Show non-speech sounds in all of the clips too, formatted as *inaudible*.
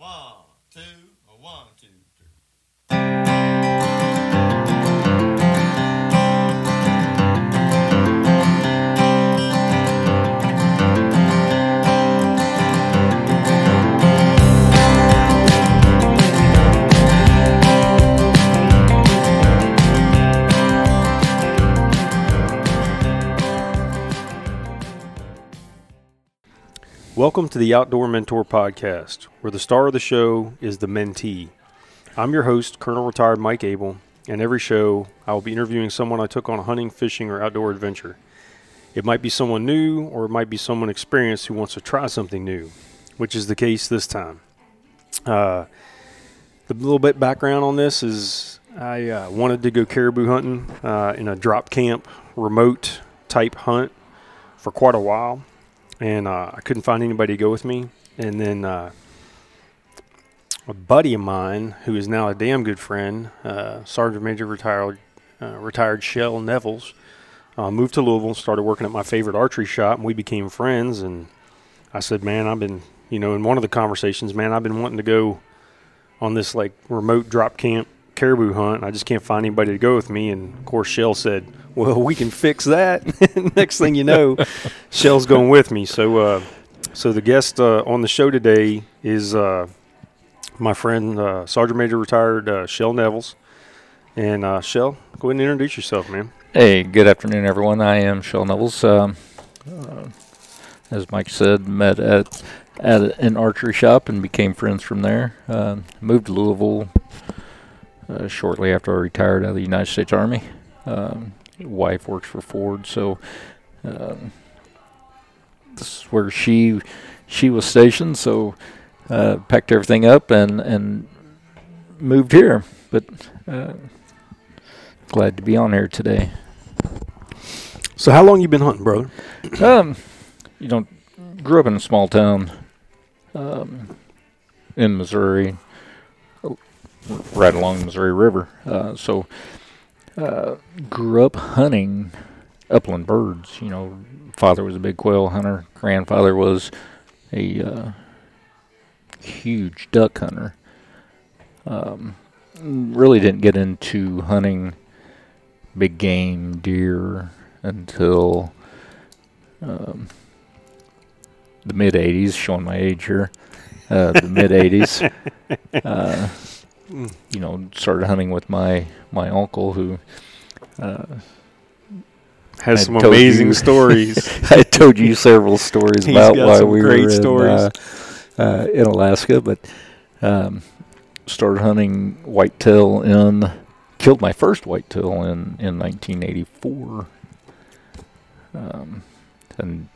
One, two, one, two, Welcome to the Outdoor Mentor Podcast, where the star of the show is the mentee. I'm your host, Colonel Retired Mike Abel, and every show I will be interviewing someone I took on a hunting, fishing, or outdoor adventure. It might be someone new, or it might be someone experienced who wants to try something new, which is the case this time. Uh, the little bit background on this is I uh, wanted to go caribou hunting uh, in a drop camp, remote type hunt for quite a while and uh, I couldn't find anybody to go with me. And then uh, a buddy of mine, who is now a damn good friend, uh, Sergeant Major retired uh, retired Shell Nevels, uh, moved to Louisville, and started working at my favorite archery shop, and we became friends. And I said, "Man, I've been, you know, in one of the conversations, man, I've been wanting to go on this like remote drop camp caribou hunt. And I just can't find anybody to go with me." And of course, Shell said well, we can fix that. *laughs* Next thing you know, Shell's going with me. So, uh, so the guest uh, on the show today is uh, my friend uh, Sergeant Major retired uh, Shell Nevels. And uh, Shell, go ahead and introduce yourself, man. Hey, good afternoon, everyone. I am Shell Nevels. Um, as Mike said, met at at an archery shop and became friends from there. Um moved to Louisville shortly after I retired out of the United States Army. Um, wife works for Ford, so um, this is where she she was stationed. So uh, packed everything up and and moved here. But uh, glad to be on here today. So, how long you been hunting, brother? Um, you know, grew up in a small town, um, in Missouri, right along the Missouri River. Uh, so, uh, grew up hunting upland birds. You know, father was a big quail hunter. Grandfather was a uh, huge duck hunter. Um, really didn't get into hunting big game, deer, until um, the mid 80s, showing my age here. Uh, the mid 80s. *laughs* Uh, you know, started hunting with my, my uncle who uh, Has some amazing you- stories. *laughs* I told you several stories *laughs* about why we were in, stories. uh, uh, in Alaska, but um, started hunting whitetail in killed my first whitetail in in 1984, um, and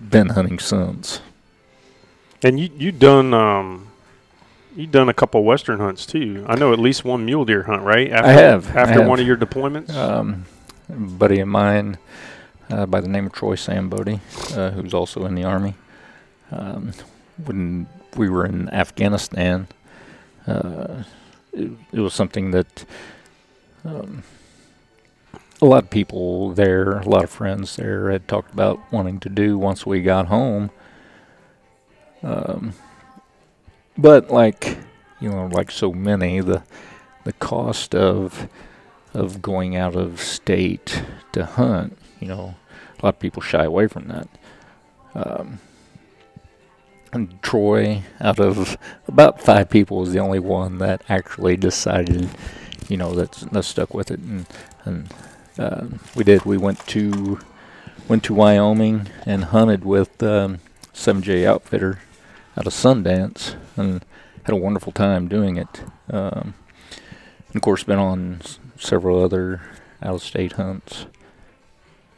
been hunting since. and you you done um, you done a couple western hunts too. I know at least one mule deer hunt, right? After, have, I After have. one of your deployments. Um, a buddy of mine uh, by the name of Troy Sambody, uh, who's also in the army. Um, when we were in Afghanistan, uh, it, it was something that um, a lot of people there, a lot of friends there, had talked about wanting to do once we got home. Um, but like you know, like so many, the the cost of of going out of state to hunt. You know, a lot of people shy away from that. Um, and Troy, out of about five people, was the only one that actually decided, you know, that that stuck with it, and and uh, we did. We went to went to Wyoming and hunted with um, 7J Outfitter out of Sundance, and had a wonderful time doing it. Um, and of course, been on s- several other out-of-state hunts.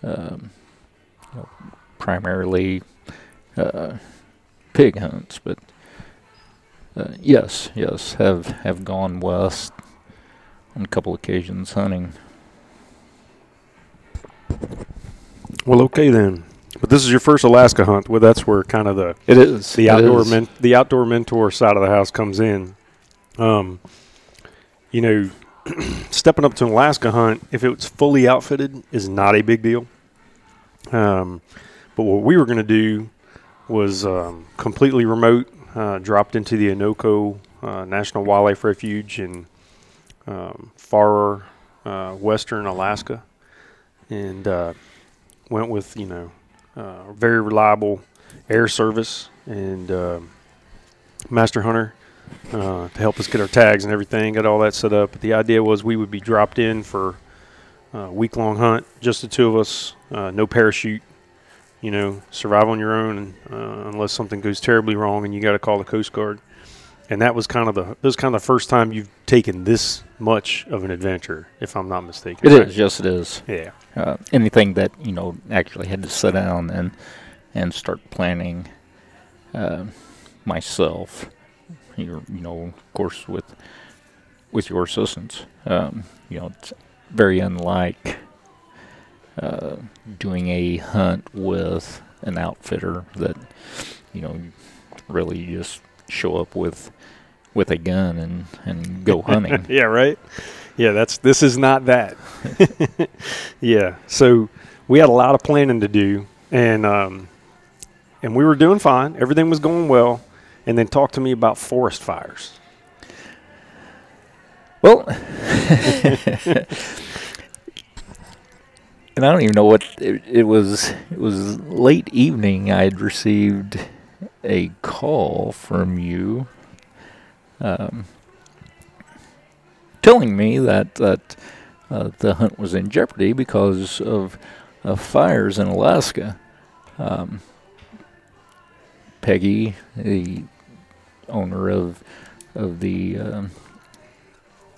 Um, you know, primarily uh, pig hunts, but uh, yes, yes, have have gone west on a couple occasions hunting. well, okay then. But this is your first Alaska hunt. Well, that's where kind of the It is the outdoor men, the outdoor mentor side of the house comes in. Um, you know, *clears throat* stepping up to an Alaska hunt, if it's fully outfitted, is not a big deal. Um, but what we were going to do was um, completely remote uh, dropped into the Innoko uh, National Wildlife Refuge in um, far uh, western Alaska, and uh, went with you know uh, very reliable air service and um master hunter uh, to help us get our tags and everything, got all that set up. But the idea was we would be dropped in for a week long hunt, just the two of us, uh, no parachute. You know, survive on your own and, uh, unless something goes terribly wrong and you got to call the Coast Guard. And that was kind of the this was kind of the first time you've taken this much of an adventure, if I'm not mistaken. It right? is, yes, it is. Yeah. Uh, anything that you know actually had to sit down and and start planning uh, myself. You you know, of course, with with your assistance, um, you know, it's very unlike uh, doing a hunt with an outfitter that you know really just show up with with a gun and and go *laughs* hunting. yeah, right. Yeah, that's this is not that. *laughs* yeah, so we had a lot of planning to do, and um, and we were doing fine. Everything was going well, and then talk to me about forest fires. Well, *laughs* and I don't even know what it, it was. It was late evening. I had received a call from you, um, telling me that that uh, the hunt was in jeopardy because of, of fires in Alaska. Um, Peggy, the owner of of the um,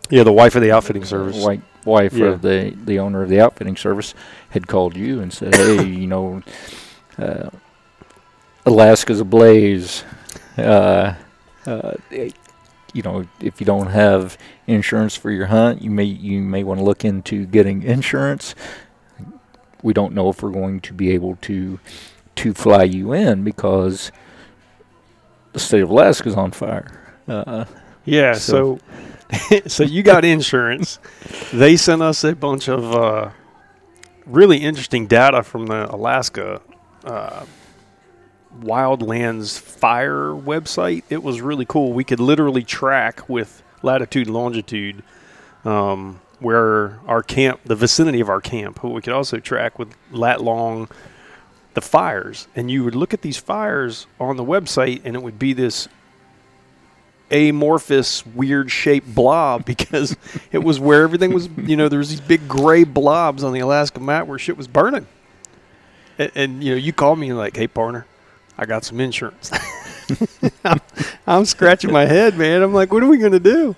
Yeah, the wife of the outfitting service. White wife Yeah. of the the owner of the outfitting service had called you and said, "Hey, *coughs* you know, uh, Alaska's ablaze. Uh, uh, you know, if you don't have insurance for your hunt, you may you may want to look into getting insurance. We don't know if we're going to be able to to fly you in because the state of Alaska is on fire." Uh, Yeah, So- so *laughs* so you got insurance. they sent us a bunch of uh, really interesting data from the Alaska uh, Wildlands Fire website. It was really cool. We could literally track with latitude and longitude um, where our camp, the vicinity of our camp, but we could also track with lat long the fires. And you would look at these fires on the website, and it would be this amorphous, weird shaped blob *laughs* because it was where everything was. You know, there was these big gray blobs on the Alaska map where shit was burning. And, and you know, you called me like, "Hey, partner, I got some insurance." *laughs* I'm, I'm scratching my head, man. I'm like, "What are we gonna do?"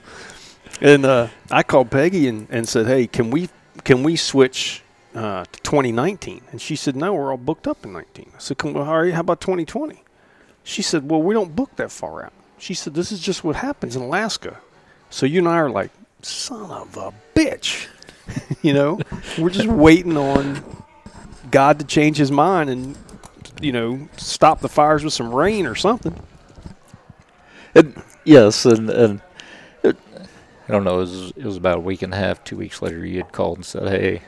And uh, I called Peggy and, and said, "Hey, can we can we switch uh, to 2019?" And she said, "No, we're all booked up in 19." I said, "Can we, all right, how about 2020?" She said, "Well, we don't book that far out." She said, "This is just what happens in Alaska." So you and I are like, "Son of a bitch," *laughs* you know. We're just waiting on God to change His mind and you know stop the fires with some rain or something. Yes, and, and it, I don't know. It was, it was about a week and a half, two weeks later. You had called and said, "Hey,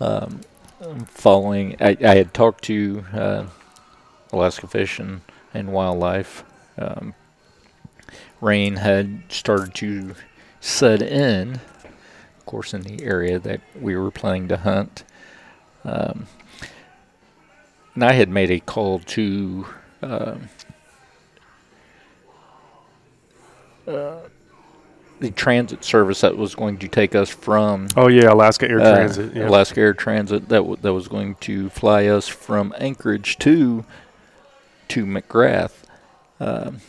um, I'm following." I, I had talked to uh, Alaska Fish and, and Wildlife. Um, rain had started to set in, of course, in the area that we were planning to hunt. Um, and I had made a call to. Um, the transit service that was going to take us from Oh yeah, Alaska Air uh, Transit. Yeah. Alaska Air Transit that w- that was going to fly us from Anchorage to to McGrath. Um,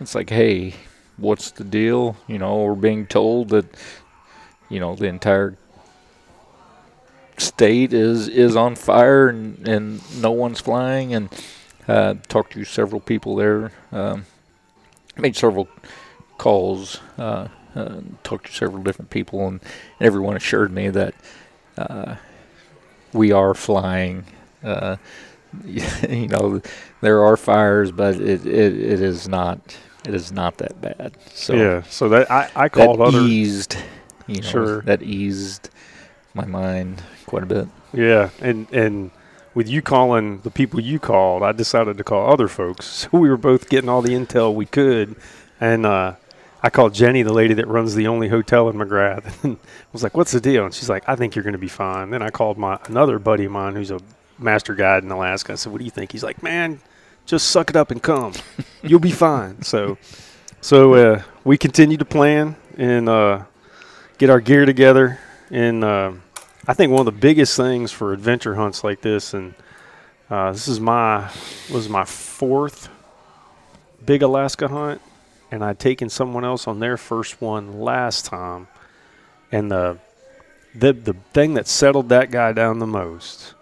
it's like, hey, what's the deal? You know, we're being told that you know the entire state is is on fire and and no one's flying. And uh, talked to several people there. Um, made several calls. Uh, uh, talked to several different people, and everyone assured me that uh, we are flying. Uh, *laughs* you know, there are fires, but it, it, it is not it is not that bad. So yeah. So that I, I that other. eased, you know, Sure. that eased my mind quite a bit. Yeah, and and with you calling the people you called, I decided to call other folks. *laughs* So we were both getting all the intel we could, and uh, I called Jenny, the lady that runs the only hotel in McGrath, *laughs* and was like, "What's the deal?" And she's like, "I think you're going to be fine." Then I called my another buddy of mine who's a master guide in Alaska. I said, "What do you think?" He's like, "Man, just suck it up and come. *laughs* You'll be fine." So, so uh, we continue to plan and uh, get our gear together. And uh, I think one of the biggest things for adventure hunts like this, and uh, this is my was my fourth big Alaska hunt, and I'd taken someone else on their first one last time, and the the the thing that settled that guy down the most,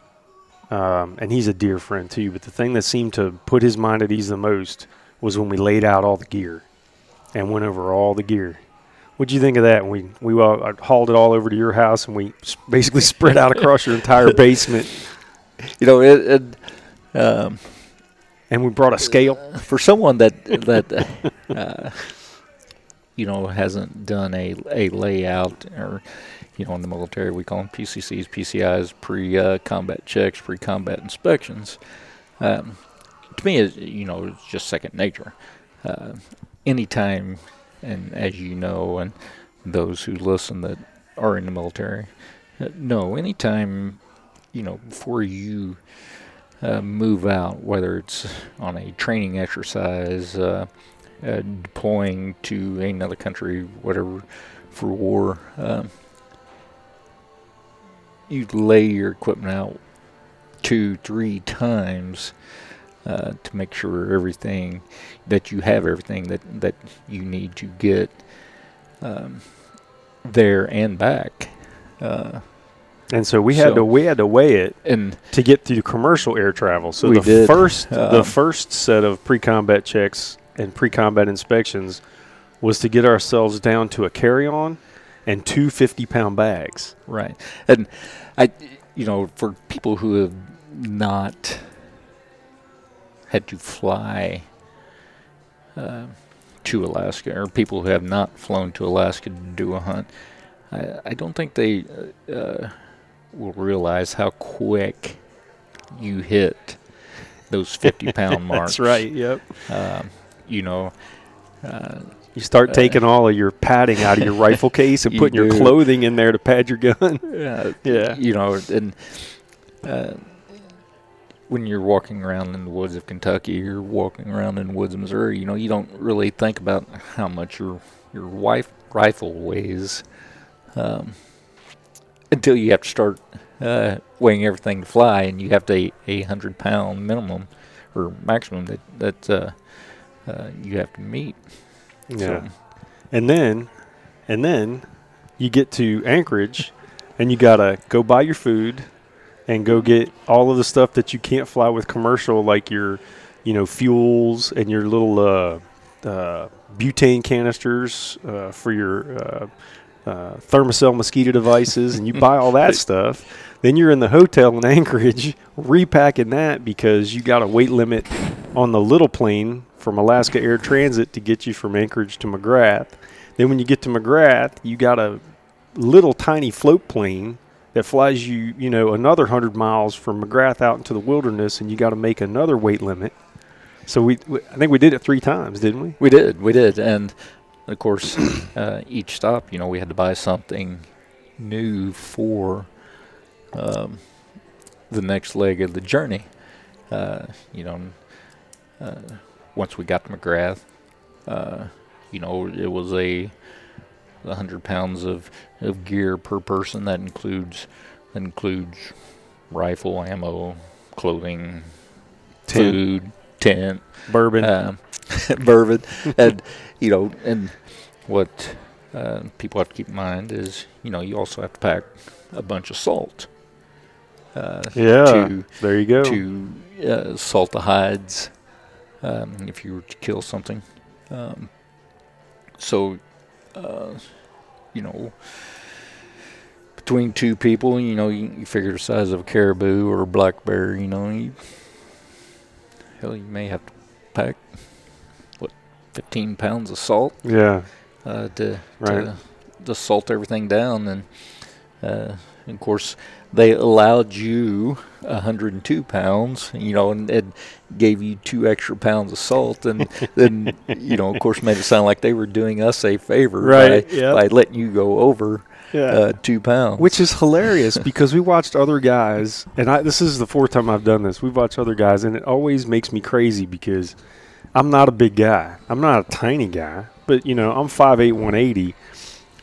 um, and he's a dear friend too, but the thing that seemed to put his mind at ease the most was when we laid out all the gear and went over all the gear. What'd you think of that? We we all, I hauled it all over to your house and we basically *laughs* spread out across your entire *laughs* basement, You know, it, it um, and we brought a scale. for someone that that uh, you know hasn't done a a layout or you know in the military we call them PCCs, PCIs, pre uh, combat checks, pre combat inspections. Um, to me, is you know it's just second nature. Uh, anytime, and as you know, and those who listen that are in the military uh, know, anytime you know before you uh, move out, whether it's on a training exercise, uh, uh, deploying to another country, whatever, for war, um, you lay your equipment out two, three times uh, to make sure everything that you have everything that that you need to get um, there and back. Uh, And so we had So- to we had to weigh it and to get through commercial air travel. So the did. first the Um, first set of pre-combat checks and pre-combat inspections was to get ourselves down to a carry-on and two 50-pound bags. Right. And I, you know, for people who have not had to fly uh, to Alaska, or people who have not flown to Alaska to do a hunt, I, I don't think they uh, uh, will realize how quick you hit those *laughs* 50 pound marks. That's right. Yep. Um, you know, uh, You start Uh, taking all of your padding out of your rifle case and *laughs* You putting your clothing in there to pad your gun. *laughs* Yeah. Yeah. You know, and uh, when you're walking around in the woods of Kentucky, you're walking around in the woods of Missouri. You know, you don't really think about how much your your wife rifle weighs um, until you have to start uh, weighing everything to fly, and you have to a hundred pound minimum or maximum that that uh, uh, you have to meet. Yeah. And then, and then you get to Anchorage, and you gotta go buy your food, and go get all of the stuff that you can't fly with commercial, like your, you know, fuels and your little uh, uh, butane canisters uh, for your uh, uh, Thermacell mosquito devices, and you buy all that *laughs* stuff. Then you're in the hotel in *laughs* Anchorage repacking that because you got a weight limit on the little plane from Alaska Air Transit to get you from Anchorage to McGrath. Then when you get to McGrath, you got a little tiny float plane that flies you, you know, another 100 miles from McGrath out into the wilderness and you got to make another weight limit. So we, we I think we did it 3 times, didn't we? We did, we did, and of course, *coughs* uh, each stop, you know, we had to buy something new for um, the next leg of the journey. Uh, you know, uh, once we got to McGrath, uh, you know, it was a a hundred pounds of, of gear per person. That includes that includes rifle, ammo, clothing, Tent. food, tent, Bourbon. um, *laughs* bourbon, and you know, and what uh, people have to keep in mind is, you know, you also have to pack a bunch of salt. Uh, yeah. to there you go. to uh, salt the hides um, if you were to kill something. Um, so, uh, you know, between two people, you know, you, you figure the size of a caribou or a black bear, you know, you, hell, you may have to pack, what, 15 pounds of salt yeah. uh, to, Right. to, to salt everything down. And, Uh, and of course, they allowed you 102 pounds, you know, and, and gave you two extra pounds of salt, and *laughs* then, you know, of course, made it sound like they were doing us a favor Right, by, yep. by letting you go over uh, two pounds. Which is hilarious because we watched other guys, and I, this is the fourth time I've done this. We've watched other guys, and it always makes me crazy because I'm not a big guy. I'm not a tiny guy, but you know, I'm 5'8", 180,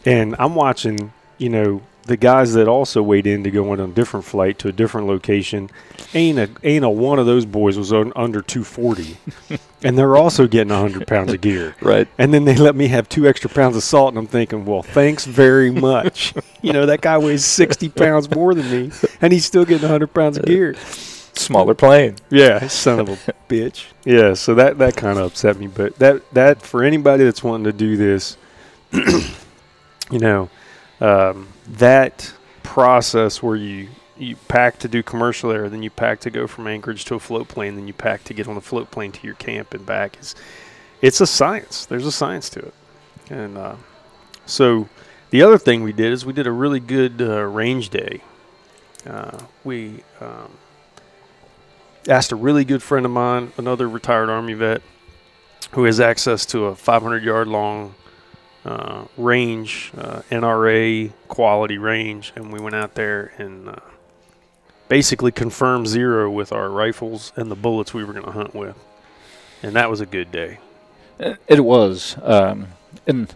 and I'm watching, you know, the guys that also weighed in to go on a different flight to a different location. Ain't a ain't a one of those boys was on, under 240, *laughs* and they're also getting 100 pounds of gear. *laughs* right. And then they let me have two extra pounds of salt, and I'm thinking, well, thanks very much. *laughs* you know, that guy weighs 60 pounds more than me, and he's still getting 100 pounds of gear. Smaller plane. Yeah, son of a bitch. Yeah, so that, that kind of upset me. But that, that, for anybody that's wanting to do this, *clears throat* you know, um, that process where you, you pack to do commercial air, then you pack to go from Anchorage to a float plane, then you pack to get on a float plane to your camp and back is it's a science. There's a science to it. And uh, so the other thing we did is we did a really good uh, range day. Uh, we um, asked a really good friend of mine, another retired Army vet, who has access to a 500 yard long uh, range, uh, NRA quality range, and we went out there and uh, basically confirmed zero with our rifles and the bullets we were going to hunt with. And that was a good day. It it was. Um, and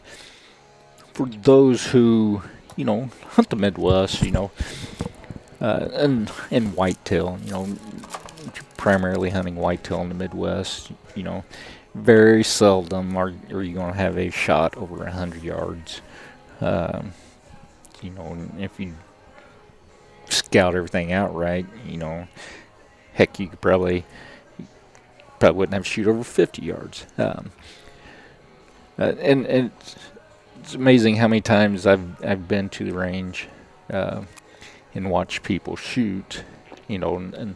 for those who, you know, hunt the Midwest, you know, uh, and and whitetail, you know, primarily hunting whitetail in the Midwest, you know, very seldom are, are you going to have a shot over 100 yards. Um, you know, if you scout everything out right, you know, heck, you could probably probably wouldn't have to shoot over 50 yards. Um, uh, and and it's, it's amazing how many times I've I've been to the range uh, and watched people shoot. You know, and, and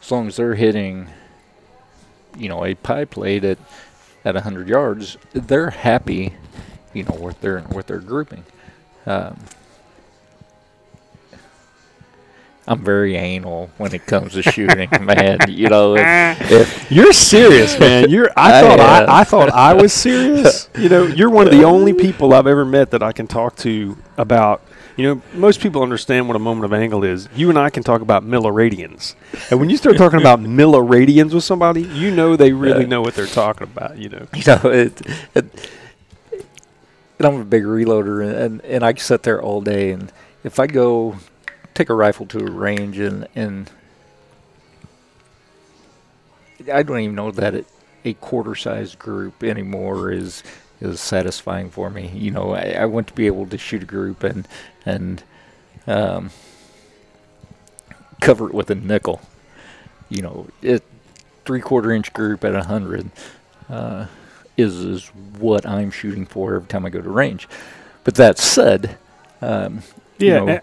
as long as they're hitting, you know, a pie plate at at 100 yards, they're happy. You know, with their with their grouping. Um, I'm very anal when it comes to *laughs* shooting, man. You know, if, if You're serious, man. You're. I I thought am. I, I thought I was serious. *laughs* You know, you're one of the only people I've ever met that I can talk to about. You know, most people understand what a moment of angle is. You and I can talk about milliradians, and when you start talking about *laughs* milliradians with somebody, you know they really Yeah. know what they're talking about. You know. you know, it, it, and I'm a big reloader, and, and, and I can sit there all day. And if I go take a rifle to a range, and and I don't even know that it, a quarter-sized group anymore is is satisfying for me. You know, I, I want to be able to shoot a group and and um, cover it with a nickel. You know, it three-quarter inch group at a hundred. Uh, is is what I'm shooting for every time I go to range. But that said, um, you Yeah. know, eh,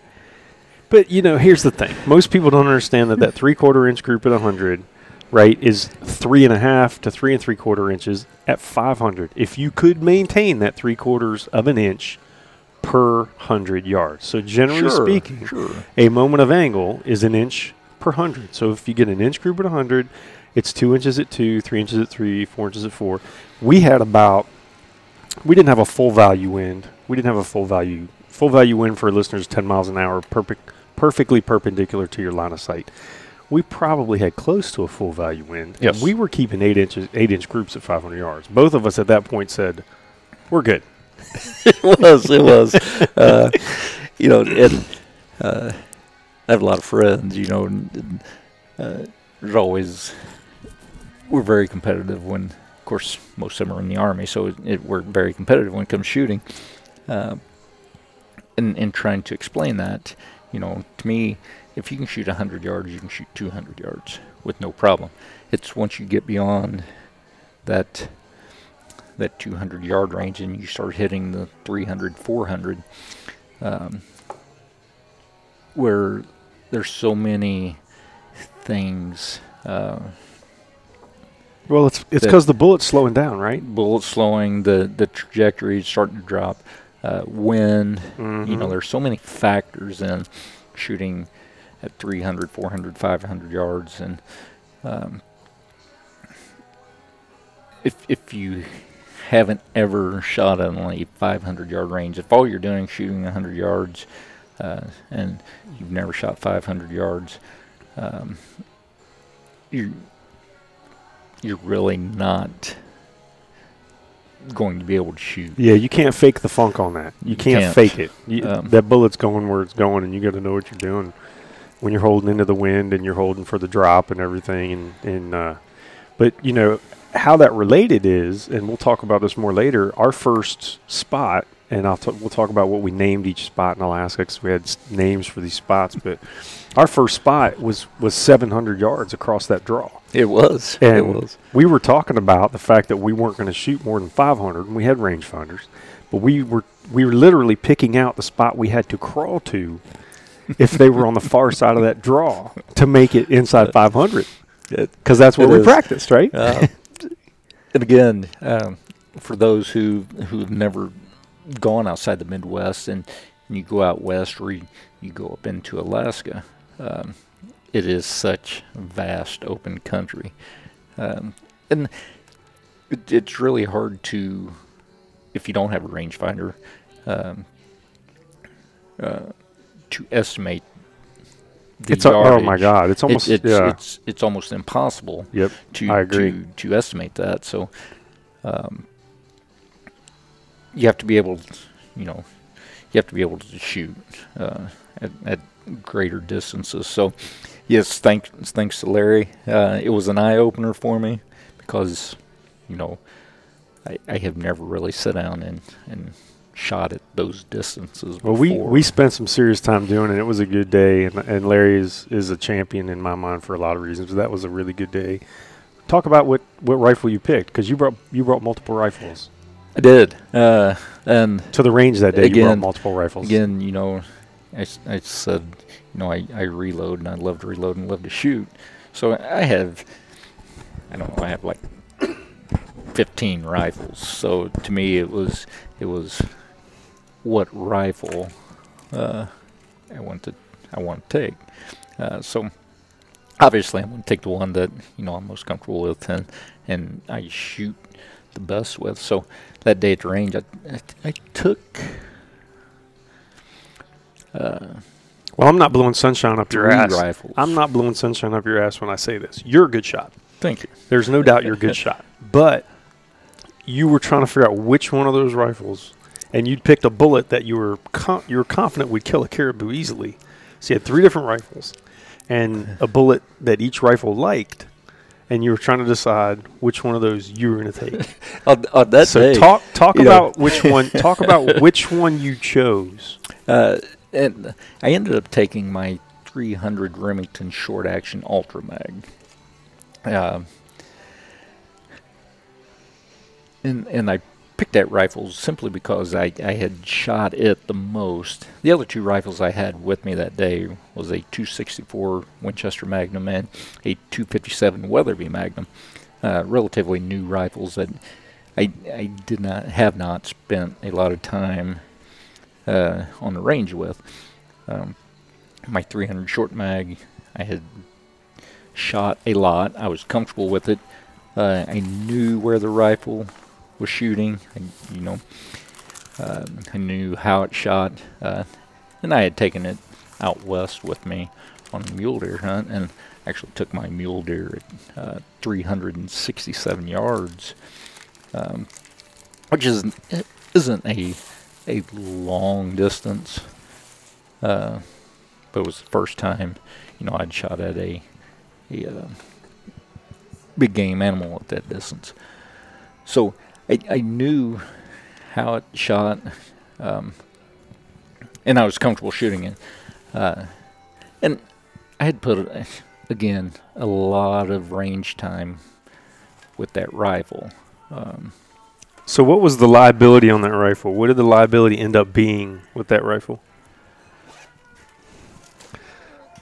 but you know, here's the thing: most people don't understand that that three quarter inch group at a 100, right, is three and a half to three and three quarter inches at 500. If you could maintain that three quarters of an inch per hundred yards, so generally sure, speaking, sure. a moment of angle is an inch per hundred. So if you get an inch group at 100, it's two inches at two, three inches at three, four inches at four. We had about, we didn't have a full value wind. We didn't have a full value, full value wind for listeners 10 miles an hour, perfect, perfectly perpendicular to your line of sight. We probably had close to a full value wind. and Yes. we were keeping eight inches, eight inch groups at 500 yards. Both of us at that point said, we're good. *laughs* it was, it was. *laughs* Uh, you know, and uh, I have a lot of friends. You know, and, and uh, there's always we're very competitive when, of course, most of them are in the army, so it, it, we're very competitive when it comes shooting. Uh, and and trying to explain that, you know, to me, if you can shoot 100 yards, you can shoot 200 yards with no problem. It's once you get beyond that that 200 yard range and you start hitting the 300 400 um, where there's so many things uh, Well, it's it's because the bullet's slowing down, right? bullets slowing the the trajectory is starting to drop uh, wind. You know, there's so many factors in shooting at 300, 400, 500 yards, and um, if if you haven't ever shot on a 500 yard range, if all you're doing is shooting 100 yards, uh, and you've never shot 500 yards, um, you you're really not going to be able to shoot. Yeah, you can't fake the funk on that. You You can't, can't. fake it. You, Um, that bullet's going where it's going, and you got to know what you're doing when you're holding into the wind and you're holding for the drop and everything. And and uh, but you know how that related is, and we'll talk about this more later. Our first spot, and I'll t- we'll talk about what we named each spot in Alaska because we had s- names for these spots. But our first spot was was 700 yards across that draw. It was. And it was. we were talking about the fact that we weren't going to shoot more than 500, and we had rangefinders, but we were we were literally picking out the spot we had to crawl to if they were on the far side of that draw to make it inside 500, because that's what It we is. practiced, right? Uh, and again, um, for those who who've never gone outside the Midwest and, you go out west or you, you go up into Alaska, um, it is such vast open country, um, and it, it's really hard to, if you don't have a rangefinder, um, uh, to estimate. The It's a, oh my god, it's It- almost it's, yeah. it's it's almost impossible yep. to I agree. to to estimate that. So um, you have to be able, to, you know, you have to be able to shoot uh, at, at greater distances. So yes, thanks thanks to Larry, uh, it was an eye opener for me because you know I, I have never really sat down and and shot at those distances. Well, we, we spent some serious time doing it. It was a good day, and, and Larry is, is a champion in my mind for a lot of reasons. That was a really good day. Talk about what, what rifle you picked, because you brought you brought multiple rifles I did, uh, and to the range that day. you brought Again- multiple rifles. Again, you know, I, I said, you know, I, I reload and I love to reload and love to shoot. So I have, I don't know, I have like *coughs* 15 rifles. So to me, it was, it was what rifle uh, I want to, I want to take. Uh, so obviously, I'm going to take the one that you know I'm most comfortable with and and I shoot the best with. So that day at the range, I, I, I took. Uh, Well, I'm not blowing sunshine up your ass. rifles. I'm not blowing sunshine up your ass when I say this. You're a good shot. Thank you. There's no doubt you're a good *laughs* shot. But you were trying to figure out which one of those rifles, and you'd picked a bullet that you were con- you were confident would kill a caribou easily. So you had three different rifles, and a bullet that each rifle liked, and you were trying to decide which one of those you were going to take. *laughs* On, on that so day, talk talk you know. about which one. *laughs* Talk about which one you chose. uh, and I ended up taking my 300 Remington short action Ultra Mag. Um, and and I picked that rifle simply because I, I had shot it the most. The other two rifles I had with me that day was a 264 Winchester Magnum and a 257 Weatherby Magnum. Uh, relatively new rifles that I I did not have not spent a lot of time uh, on the range with. Um, my 300 short mag, I had shot a lot. I was comfortable with it. Uh, I knew where the rifle was shooting. I, you know, um, I knew how it shot, uh, and I had taken it out west with me on a mule deer hunt, and actually took my mule deer at uh, 367 yards, um, which is isn't a a long distance, uh, but it was the first time, you know, I'd shot at a a uh, big game animal at that distance. So I, I knew how it shot, um, and I was comfortable shooting it. Uh, and I had put, again, a lot of range time with that rifle. Um, So what was the liability on that rifle? What did the liability end up being with that rifle?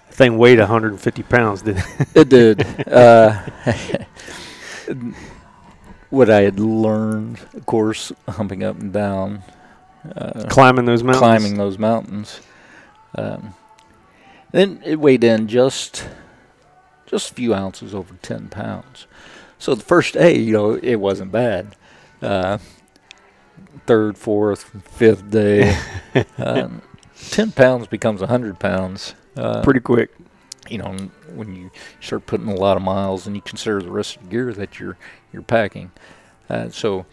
That thing weighed 150 pounds, did it? It did. *laughs* uh, *laughs* what I had learned, of course, humping up and down uh, Climbing those mountains. climbing those mountains. Um, then it weighed in just just a few ounces over ten pounds. So the first day, you know, it wasn't bad. Uh, third, fourth, fifth day, *laughs* um, ten pounds becomes a hundred pounds. Uh, Pretty quick. You know, when you start putting a lot of miles and you consider the rest of the gear that you're you're packing. Uh, so,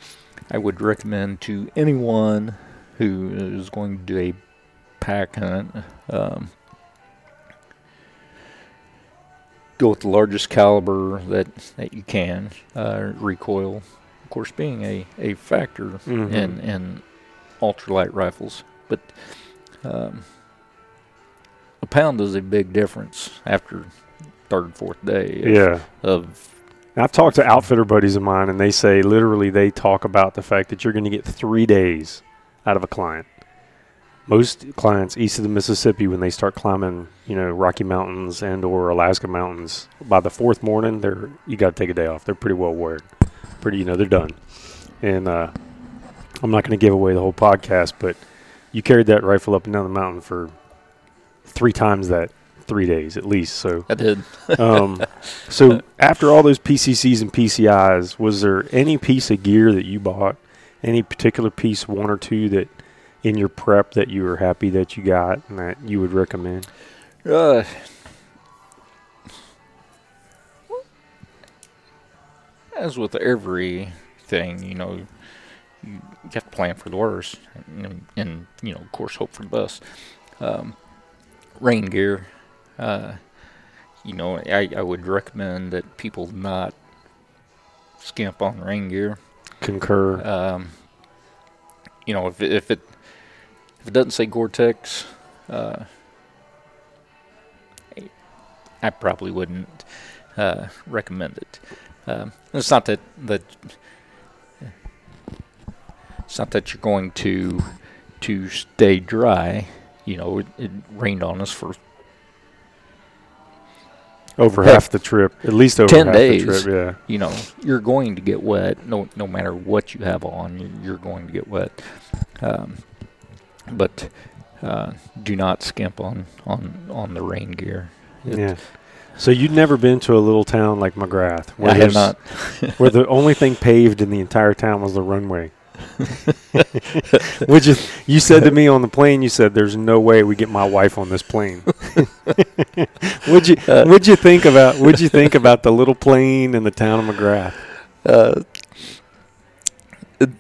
I would recommend to anyone who is going to do a pack hunt, um, go with the largest caliber that that you can. Uh, recoil, of course, being a a factor Mhm. in in ultralight rifles, but um, a pound is a big difference after third, fourth day. Of, Yeah. Of I've talked to outfitter buddies of mine, and they say literally they talk about the fact that you're going to get three days out of a client. Most clients east of the Mississippi, when they start climbing, you know, Rocky Mountains and or Alaska mountains, by the fourth morning, they're you got to take a day off. They're pretty well wired, pretty, you know, they're done. And uh, I'm not going to give away the whole podcast, but you carried that rifle up and down the mountain for three times that three days at least. So I did. *laughs* um, so after all those PCCs and PCIs, was there any piece of gear that you bought, any particular piece, one or two that in your prep that you were happy that you got and that you would recommend? Uh, as with everything, you know, you have to plan for the worst, and, and you know, of course, hope for the best. Um, rain gear, uh, you know, I, I would recommend that people not skimp on rain gear. Concur. Um, you know, if it, if it if it doesn't say Gore-Tex, uh, I probably wouldn't uh, recommend it. Um, it's not that that it's not that you're going to to stay dry. You know, it, it rained on us for over heck, half the trip, at least over 10 half days. the trip. Yeah, you know, you're going to get wet. No, no matter what you have on, you- you're going to get wet. Um, but uh, do not skimp on on on the rain gear. Yeah. It- Yeah. So you'd never been to a little town like McGrath, where I have not. where the *laughs* only thing paved in the entire town was the runway. *laughs* Which is, you said to me on the plane, you said, "There's no way we get my wife on this plane." *laughs* would you Uh, Would you think about Would you think about the little plane in the town of McGrath? Uh, it,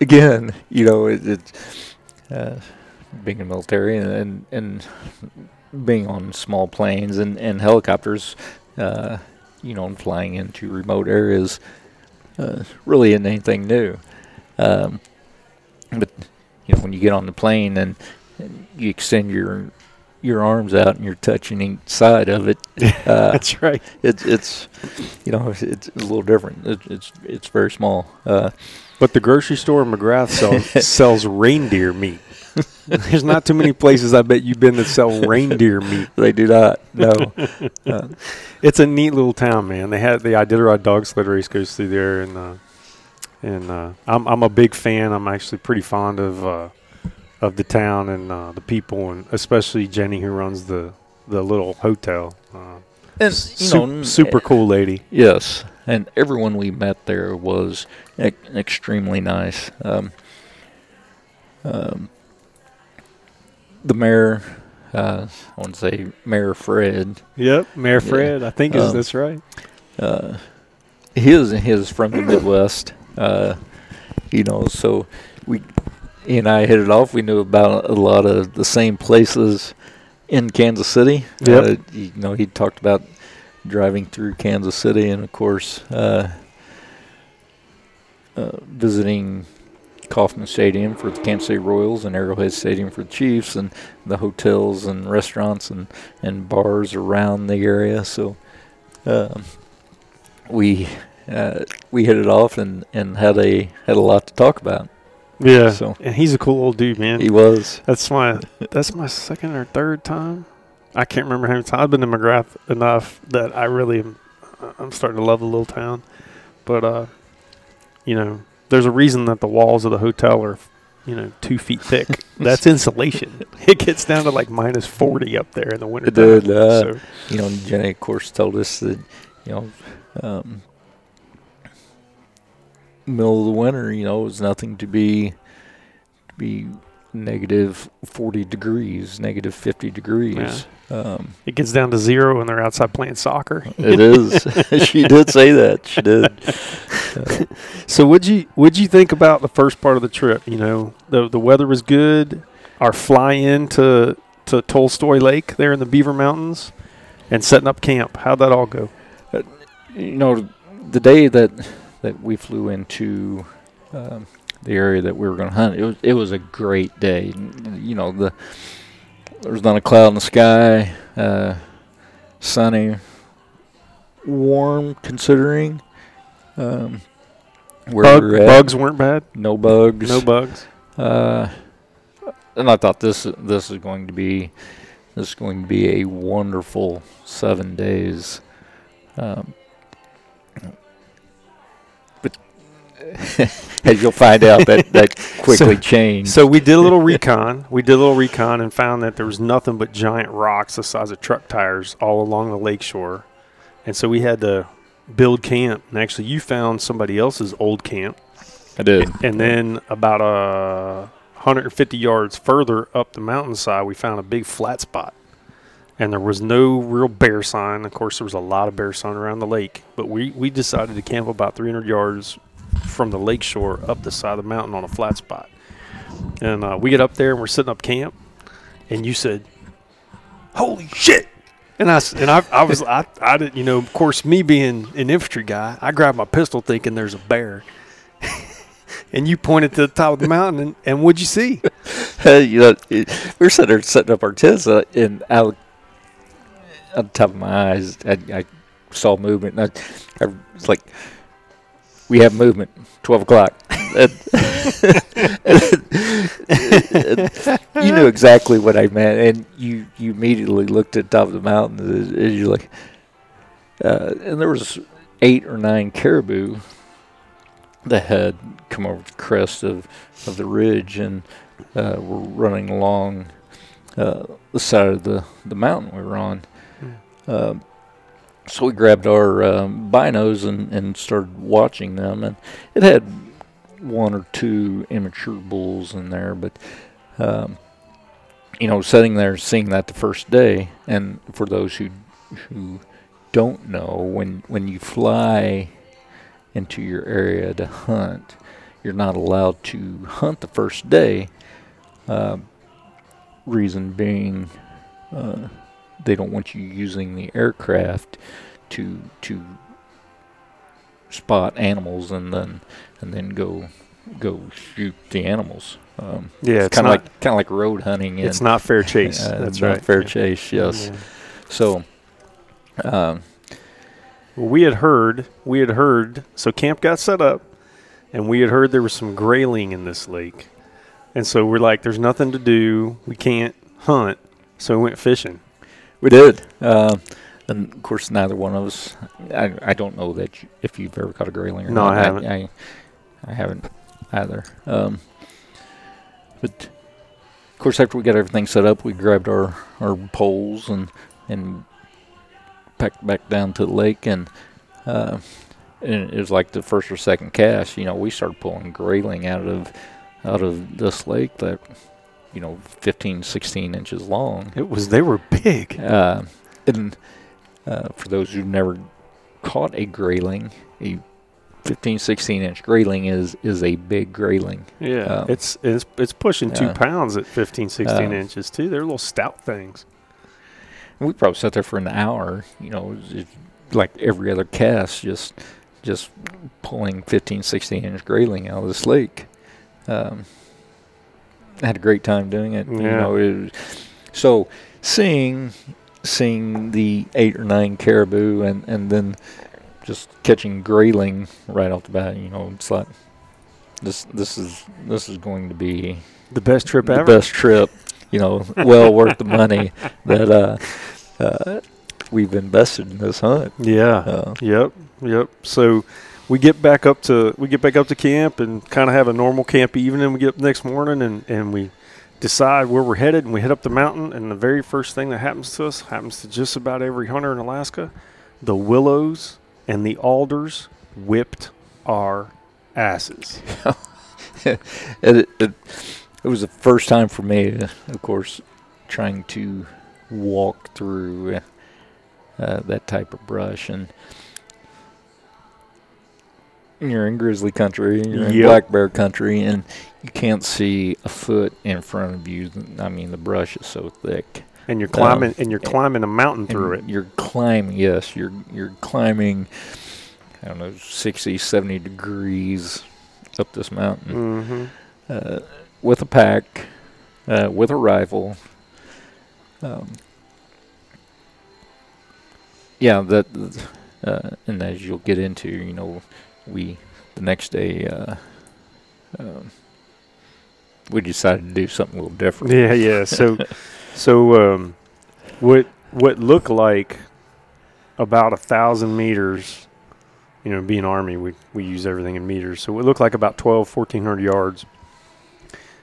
again, you know, it, it uh, being in the military and, and and being on small planes and and helicopters, uh, you know, and flying into remote areas, uh, really isn't anything new. Um, but you know, when you get on the plane and, and you extend your your arms out and you're touching each side of it, *laughs* uh, That's right. it's it's you know it's, it's a little different. It, it's it's very small. Uh, But the grocery store in McGrath sells, *laughs* sells reindeer meat. *laughs* There's not too many places I bet you've been that sell reindeer meat. they do not. No. *laughs* uh, It's a neat little town, man. They had the Iditarod dog sled race goes through there, and uh, and uh, I'm I'm a big fan. I'm actually pretty fond of uh, of the town and uh, the people, and especially Jenny who runs the the little hotel. Uh, and you sup- know, super cool lady. Yes, and everyone we met there was e- extremely nice. Um, um, the mayor, uh, I want to say Mayor Fred. Yep, Mayor Yeah. Fred. I think is Um, that's right. Uh, his his from the Midwest. Uh, you know, so we he and I hit it off. We knew about a lot of the same places in Kansas City. Yep. Uh, you know, he talked about driving through Kansas City, and of course, uh, uh, visiting Kauffman Stadium for the Kansas City Royals and Arrowhead Stadium for the Chiefs, and the hotels and restaurants and, and bars around the area. So um, we uh, we hit it off and, and had a had a lot to talk about. Yeah, so- and he's a cool old dude, man. He was That's my that's my second or third time. I can't remember how many times I've been to McGrath enough that I really am, I'm starting to love the little town. But uh, you know, there's a reason that the walls of the hotel are you know two feet thick. *laughs* That's insulation. It gets down to like minus forty up there in the winter. It did, uh, so, you know, Jenny, of course, told us that, you know, um, middle of the winter, you know, it was nothing to be to be negative 40 degrees, negative 50 degrees. Um, it gets down to zero when they're outside playing soccer. it is. *laughs* *laughs* she did say that. She did. Uh, So what'd you what'd you think about the first part of the trip? You know, the the weather was good. Our fly in to to Tolstoy Lake there in the Beaver Mountains, and setting up camp. How'd that all go? you know, the day that that we flew into um, the area that we were going to hunt, it was it was a great day. You know, the there was not a cloud in the sky, uh, sunny, warm considering. Um, where Bug, we were at. bugs weren't bad. no bugs, No bugs. Uh, and I thought this this is going to be this is going to be a wonderful seven days. Um, *laughs* as you'll find out, that that *laughs* quickly changed. So we did a little recon. We did a little recon and found that there was nothing but giant rocks the size of truck tires all along the lakeshore. And so we had to build camp. And actually, you found somebody else's old camp. I did. And then about uh, 150 yards further up the mountainside, we found a big flat spot. And there was no real bear sign. Of course, there was a lot of bear sign around the lake. But we, we decided to camp about 300 yards from the lakeshore up the side of the mountain on a flat spot. And uh, we get up there and we're setting up camp. And you said, "Holy shit!" And I and I, I was I, I didn't you know of course me being an infantry guy I grabbed my pistol thinking there's a bear. *laughs* and you pointed to the top of the mountain and, and what'd you see? *laughs* hey, you know, were sitting there setting up our tents, uh, and out on the top of my eyes, I, I saw movement. And I, I was like, "We have movement. Twelve o'clock." And- and *laughs* you knew exactly what I meant, and you, you immediately looked at the top of the mountain, and and you're like, uh, and there was eight or nine caribou that had come over the crest of, of the ridge and uh, were running along uh, the side of the, the mountain we were on. Um, so we grabbed our um, binos and, and started watching them, and it had one or two immature bulls in there, but um, you know, sitting there seeing that the first day, and for those who who don't know, when when you fly into your area to hunt, you're not allowed to hunt the first day. Uh, reason being, uh, they don't want you using the aircraft to to spot animals and then and then go go shoot the animals. Um, Yeah, it's kind of like kind of like road hunting. It's not fair chase. uh, That's not right. fair Yeah. chase. Yes. Yeah. So, um, Well, we had heard, we had heard, so camp got set up, and we had heard there was some grayling in this lake. And so we're like, there's nothing to do. We can't hunt. So we went fishing. We did. Uh, and of course, neither one of us. I, I don't know that you, if you've ever caught a grayling or No, not. I haven't. I, I, haven't either. Um, but of course, after we got everything set up, we grabbed our, our poles and and packed back down to the lake, and uh, and it was like the first or second cast. You know, we started pulling grayling out of out of this lake that you know 15, 16 inches long. It was, they were big. Uh, and uh, for those who've never caught a grayling, a 15, 16 inch grayling is is a big grayling. Yeah. Um, it's, it's, it's pushing two yeah. pounds at 15, 16 Um, inches, too. They're little stout things. And we probably sat there for an hour, you know, like every other cast, just just pulling 15, 16 inch grayling out of this lake. Um, I had a great time doing it. You know, it was, so seeing seeing the eight or nine caribou and, and then just catching grayling right off the bat, you know, it's like this this is this is going to be The best trip the ever. best trip, you know, well *laughs* worth the money that uh, uh, we've invested in this hunt. Yeah. Uh, Yep, yep. So we get back up to we get back up to camp and kind of have a normal camp evening. We get up next morning and and we decide where we're headed and we head up the mountain. And the very first thing that happens to us happens to just about every hunter in Alaska. The willows and the alders whipped our asses. it, *laughs* it, it, it was the first time for me, of course, trying to walk through uh, that type of brush. And you're in grizzly country, you're in Yep. black bear country, and you can't see a foot in front of you. I mean, the brush is so thick. And you're climbing Um, and you're climbing a mountain through it. You're climbing, yes, you're you're climbing. I don't know, 60, 70 degrees up this mountain hmm uh, with a pack, uh, with a rifle. Um, yeah, that, uh, and as you'll get into, you know, we the next day uh, um, we decided to do something a little different. Yeah, yeah. So, *laughs* so um, what what looked like about a thousand meters, you know, being army, we we use everything in meters. So it looked like about 12, 1400 yards,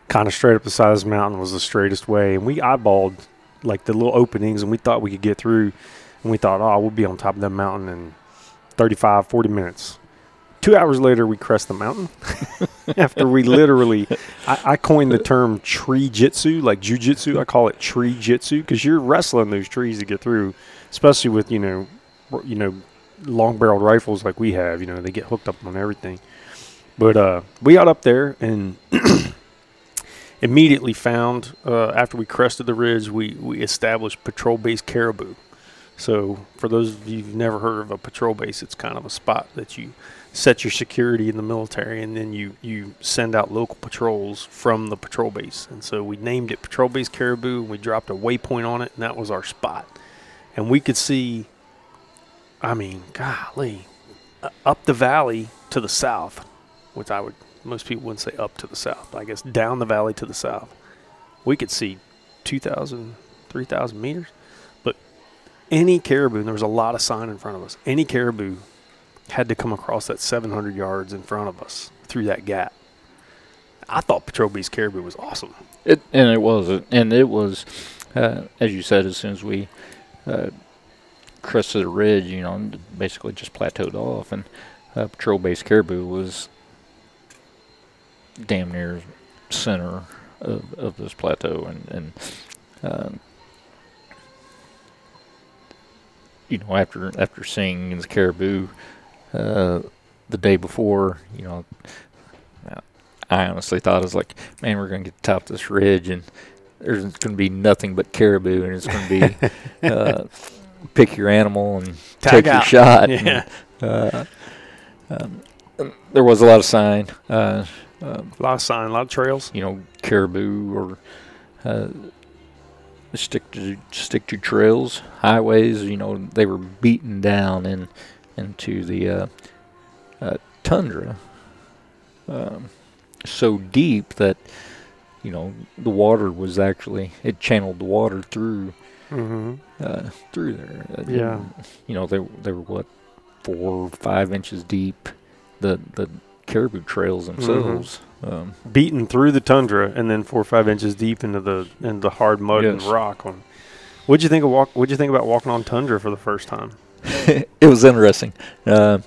kind of straight up the side of this mountain was the straightest way, and we eyeballed like the little openings, and we thought we could get through, and we thought, oh, we'll be on top of that mountain in 35, 40 minutes. Two hours later, we crest the mountain. *laughs* After we literally I, I coined the term tree jitsu, like jujitsu. I call it tree jitsu because you're wrestling those trees to get through, especially with you know, you know, long barreled rifles like we have. You know, they get hooked up on everything. But uh, we got up there and *clears throat* immediately found uh, after we crested the ridge, we we established patrol base caribou. So for those of you who've never heard of a patrol base, it's kind of a spot that you set your security in the military, and then you you send out local patrols from the patrol base. And so we named it Patrol Base Caribou, and we dropped a waypoint on it, and that was our spot. And we could see, I mean, golly, uh, up the valley to the south, which I would most people wouldn't say up to the south, I guess down the valley to the south, we could see 2,000, 3,000 meters. But any caribou, there was a lot of sign in front of us, any caribou had to come across that 700 yards in front of us through that gap. I thought Patrol Base Caribou was awesome. It and it was, uh, and it was, uh, as you said, as soon as we uh, crested the ridge, you know, basically just plateaued off, and uh, patrol base caribou was damn near center of, of this plateau, and and um, you know after after seeing the caribou uh, the day before, you know, I honestly thought it was like, man, we're gonna get to the top of this ridge and there's gonna be nothing but caribou, and it's gonna be *laughs* uh, pick your animal and Tag take your shot. *laughs* Yeah. And, uh, um, there was a lot of sign. Uh, um, A lot of sign, a lot of trails. you know, caribou or uh, stick to stick to trails, highways. You know, they were beaten down in into the uh, uh, tundra um, so deep that you know the water was actually it channeled the water through Mm-hmm. uh, through there. Yeah. you know they they were what four or five inches deep. The the caribou trails Mm-hmm. themselves. Um, Beaten through the tundra and then four or five inches deep into the into the hard mud and rock. On, what'd you think of walk? What'd you think about walking on tundra for the first time? *laughs* it was interesting. Uh,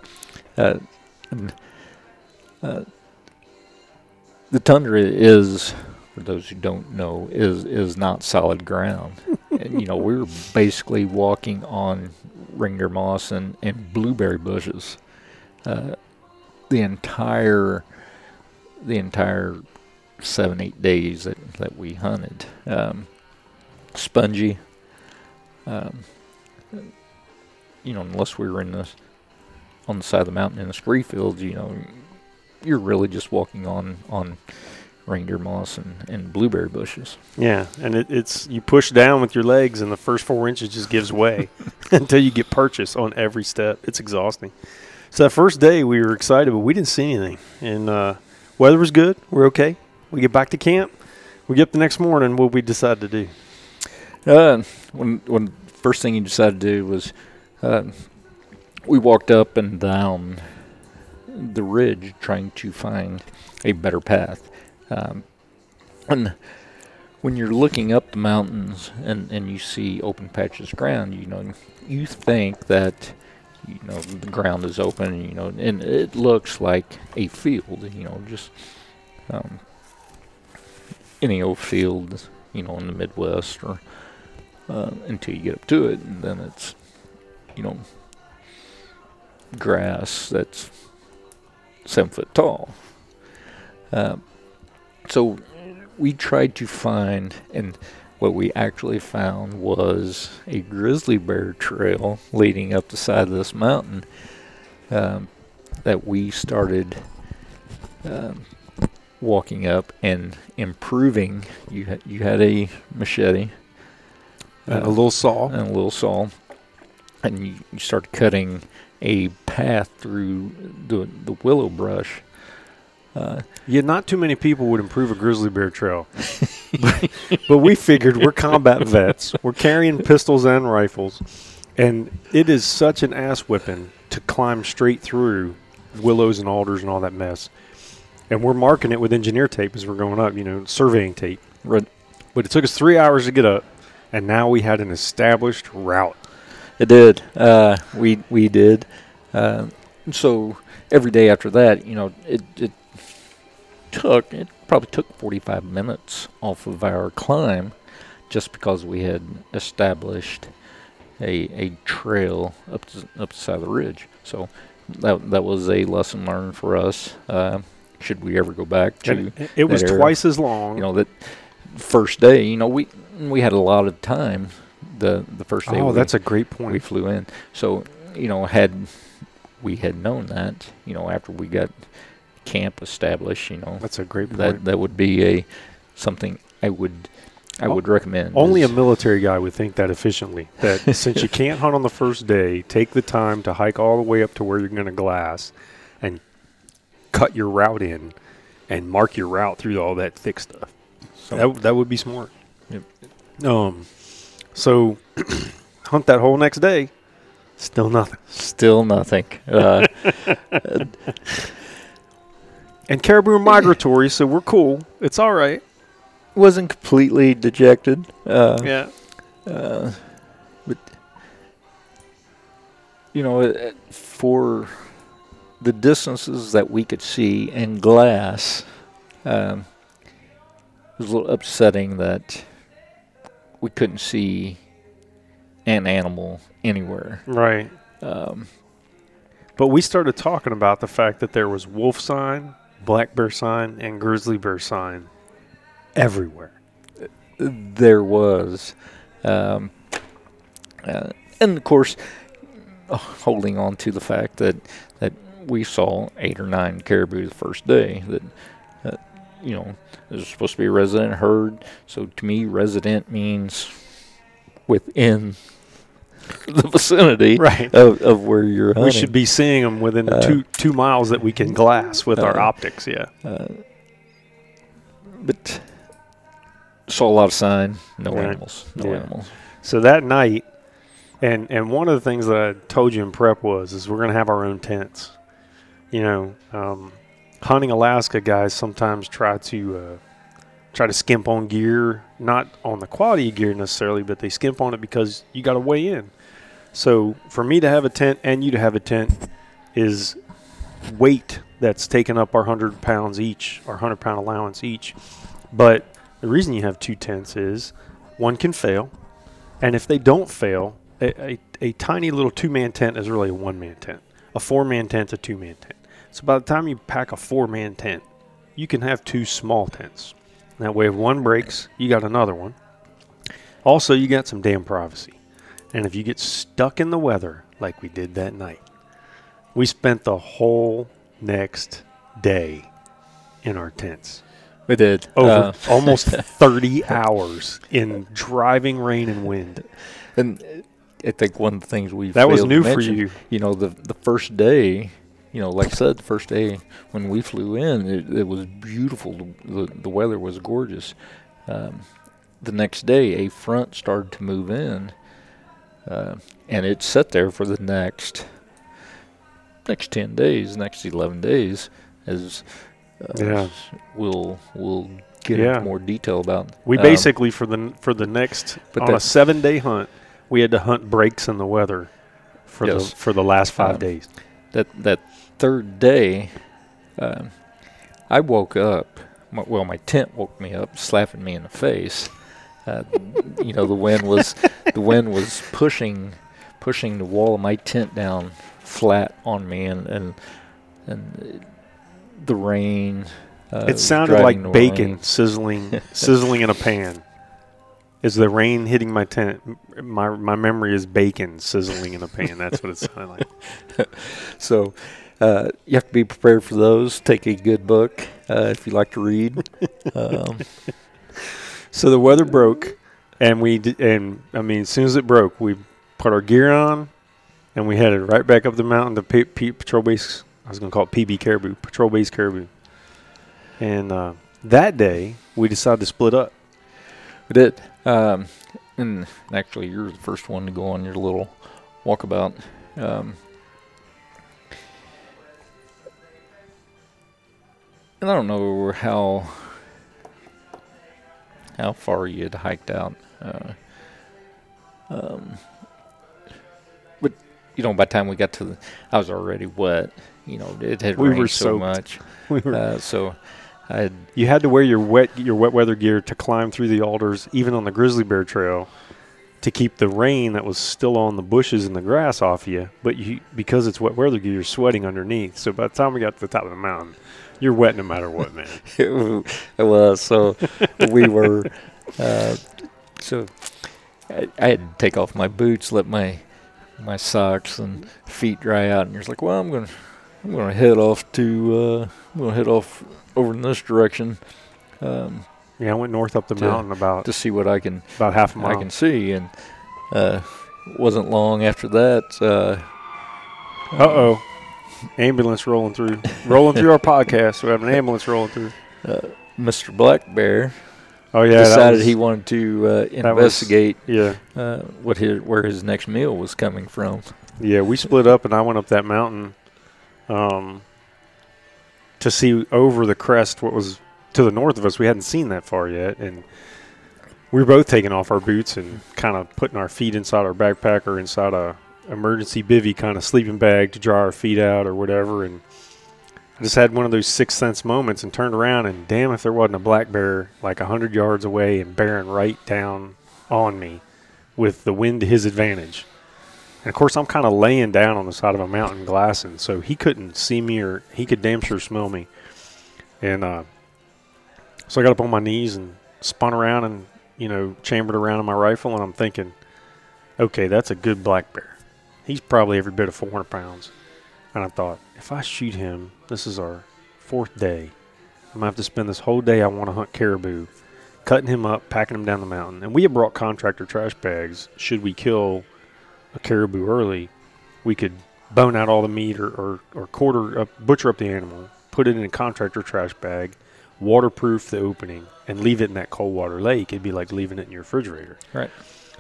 uh, uh, the tundra is, for those who don't know, is is not solid ground. and, you know, we were basically walking on reindeer moss and, and blueberry bushes. Uh, the entire the entire seven eight days that, that we hunted, um, spongy. Um, you know, unless we were in the on the side of the mountain in the scree fields, you know, you're really just walking on on reindeer moss and, and blueberry bushes. Yeah, and it, it's you push down with your legs, and the first four inches just gives way *laughs* *laughs* until you get purchase on every step. It's exhausting. So that first day we were excited, but we didn't see anything, and uh, weather was good. We're okay. We get back to camp. We get up the next morning. What we decide to do? Uh, when when first thing you decided to do was, uh, we walked up and down the ridge trying to find a better path. Um, and when you're looking up the mountains and, and you see open patches of ground, you know, you think that you know the ground is open, you know, and it looks like a field, you know, just um, any old field, you know, in the Midwest, or uh, until you get up to it, and then it's, you know, grass that's seven foot tall. Uh, so we tried to find, and what we actually found was a grizzly bear trail leading up the side of this mountain um, that we started um, walking up and improving. You had you had a machete And a little saw. and a little saw, and you, you start cutting a path through the the willow brush. Uh, Yeah, not too many people would improve a grizzly bear trail. but, *laughs* but we figured we're combat vets. We're carrying pistols and rifles. And it is such an ass whipping to climb straight through willows and alders and all that mess. And we're marking it with engineer tape as we're going up, you know, surveying tape. red, But it took us three hours to get up. And now we had an established route. It did. Uh, we we did. Uh, so every day after that, you know, it it took it probably took 45 minutes off of our climb, just because we had established a a trail up to, up the side of the ridge. So that that was a lesson learned for us. Uh, should we ever go back to And it, it was twice as long. you know that first day, you know, we we had a lot of time. The the first day. oh, we, that's a great point. we flew in. So you know, had we had known that, you know, after we got camp established, you know, That's a great point. that that would be a something I would I would recommend. Only a military guy would think that efficiently. That *laughs* since you can't hunt on the first day, take the time to hike all the way up to where you're going to glass and cut your route in and mark your route through all that thick stuff. so- That, that would be smart. Yep. Um, so *clears throat* hunt that whole next day, still nothing. still nothing. Uh, *laughs* And caribou are migratory, so we're cool. It's all right. wasn't completely dejected. Uh, Yeah. Uh, but you know, uh, for the distances that we could see in glass, um, it was a little upsetting that we couldn't see an animal anywhere. Right. Um, But we started talking about the fact that there was wolf sign, black bear sign, and grizzly bear sign everywhere. there was, um, uh, and of course, holding on to the fact that that we saw eight or nine caribou the first day. That you know, there's supposed to be a resident herd. So to me, resident means within *laughs* the vicinity Right. of, of where you're hunting. We should be seeing them within Uh, two two miles that we can glass with our uh, optics. Yeah. Uh, but saw a lot of sign, no Right. animals, no Yeah. animals. So that night, and and one of the things that I told you in prep was is we're gonna have our own tents. You know, um, hunting Alaska guys sometimes try to uh, try to skimp on gear, not on the quality of gear necessarily, but they skimp on it because you got to weigh in. So for me to have a tent and you to have a tent is weight that's taken up our hundred pounds each, our hundred pound allowance each. But the reason you have two tents is one can fail, and if they don't fail, a, a, a tiny little two man tent is really a one man tent. A four man tent, a two man tent. So by the time you pack a four man tent, you can have two small tents. That way, if one breaks, you got another one. Also, you got some damn privacy. And if you get stuck in the weather like we did that night, we spent the whole next day in our tents. We did Over Uh, *laughs* almost *laughs* 30 hours in driving rain and wind. And I think one of the things we That was new for you. You know, the the first day, you know, like I said, the first day when we flew in, it, it was beautiful. The, the the weather was gorgeous. Um, the next day, a front started to move in, uh, and it sat there for the next next ten days, next eleven days, as uh, Yeah. we'll we'll get Yeah. into more detail about. We Um, basically for the for the next but on a seven day hunt, we had to hunt breaks in the weather for Yes. the for the last five Um, days. that that third day, um, I woke up. Well, my tent woke me up, slapping me in the face. Uh, *laughs* you know, the wind was the wind was pushing pushing the wall of my tent down flat on me, and and and the rain. Uh, it sounded like bacon rain. sizzling *laughs* sizzling in a pan. Is the rain hitting my tent? My my memory is bacon sizzling in a pan. That's what it sounded like. *laughs* So uh, you have to be prepared for those. Take a good book uh, if you like to read. *laughs* Um, So the weather broke, and we d- and I mean, as soon as it broke, we put our gear on, and we headed right back up the mountain to P- P- Patrol Base. I was going to call it PB Caribou, Patrol Base Caribou. And uh, that day, we decided to split up. We did. Um, and actually, you're the first one to go on your little walkabout. Um, and I don't know how how far you had hiked out. Uh, um, but you know, by the time we got to the, I was already wet. You know, it had We were rained so much. *laughs* We were, Uh, so I had you had to wear your wet your wet weather gear to climb through the alders, even on the grizzly bear trail, to keep the rain that was still on the bushes and the grass off you. But you because it's wet weather gear, you're sweating underneath. So by the time we got to the top of the mountain, you're wet no matter what, man. *laughs* it was so we were uh, so I, I had to take off my boots let my my socks and feet dry out and you're like well i'm gonna i'm gonna head off to uh i'm gonna head off over in this direction um Yeah, I went north up the To- mountain about to see what i can about half a mile. I can see and uh wasn't long after that uh Uh oh, ambulance rolling through, rolling through our podcast. We have an ambulance rolling through. mr black bear Oh yeah, decided was- he wanted to uh, was- investigate Yeah, uh, what his where his next meal was coming from yeah. We split up, and I went up that mountain, um, to see over the crest what was to the north of us. We hadn't seen that far yet, and we were both taking off our boots and kind of putting our feet inside our backpack or inside a emergency bivy kind of sleeping bag to dry our feet out or whatever. And I just had one of those sixth sense moments and turned around and damn if there wasn't a black bear like a hundred yards away and bearing right down on me with the wind to his advantage. And of course, I'm kind of laying down on the side of a mountain glassing, so he couldn't see me or he could damn sure smell me. And uh, so I got up on my knees and spun around and, you know, chambered around in my rifle, and I'm thinking, okay, that's a good black bear. He's probably every bit of 400 pounds. And I thought, if I shoot him, this is our fourth day. I'm going to have to spend this whole day I want to hunt caribou, cutting him up, packing him down the mountain. And we had brought contractor trash bags. Should we kill a caribou early, we could bone out all the meat or, or, or quarter up, butcher up the animal, put it in a contractor trash bag, waterproof the opening, and leave it in that cold water lake. It'd be like leaving it in your refrigerator. Right.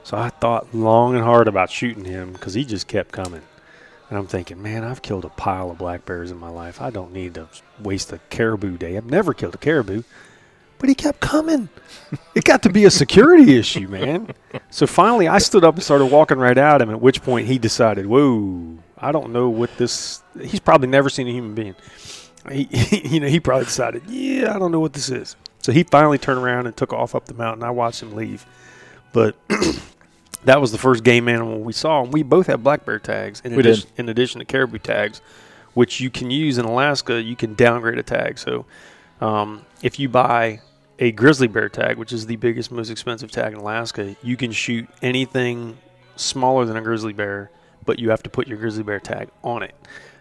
So I thought long and hard about shooting him because he just kept coming. And I'm thinking, man, I've killed a pile of black bears in my life. I don't need to waste a caribou day. I've never killed a caribou. But he kept coming. *laughs* It got to be a security issue, man. So finally, I stood up and started walking right at him. At which point, he decided, "Whoa, I don't know what this." He's probably never seen a human being. *laughs* He, you know, he probably decided, "Yeah, I don't know what this is." So he finally turned around and took off up the mountain. I watched him leave, but *clears throat* that was the first game animal we saw, and we both have black bear tags. In addition, in addition to caribou tags, which you can use in Alaska, you can downgrade a tag. So um, if you buy a grizzly bear tag, which is the biggest, most expensive tag in Alaska, you can shoot anything smaller than a grizzly bear, but you have to put your grizzly bear tag on it.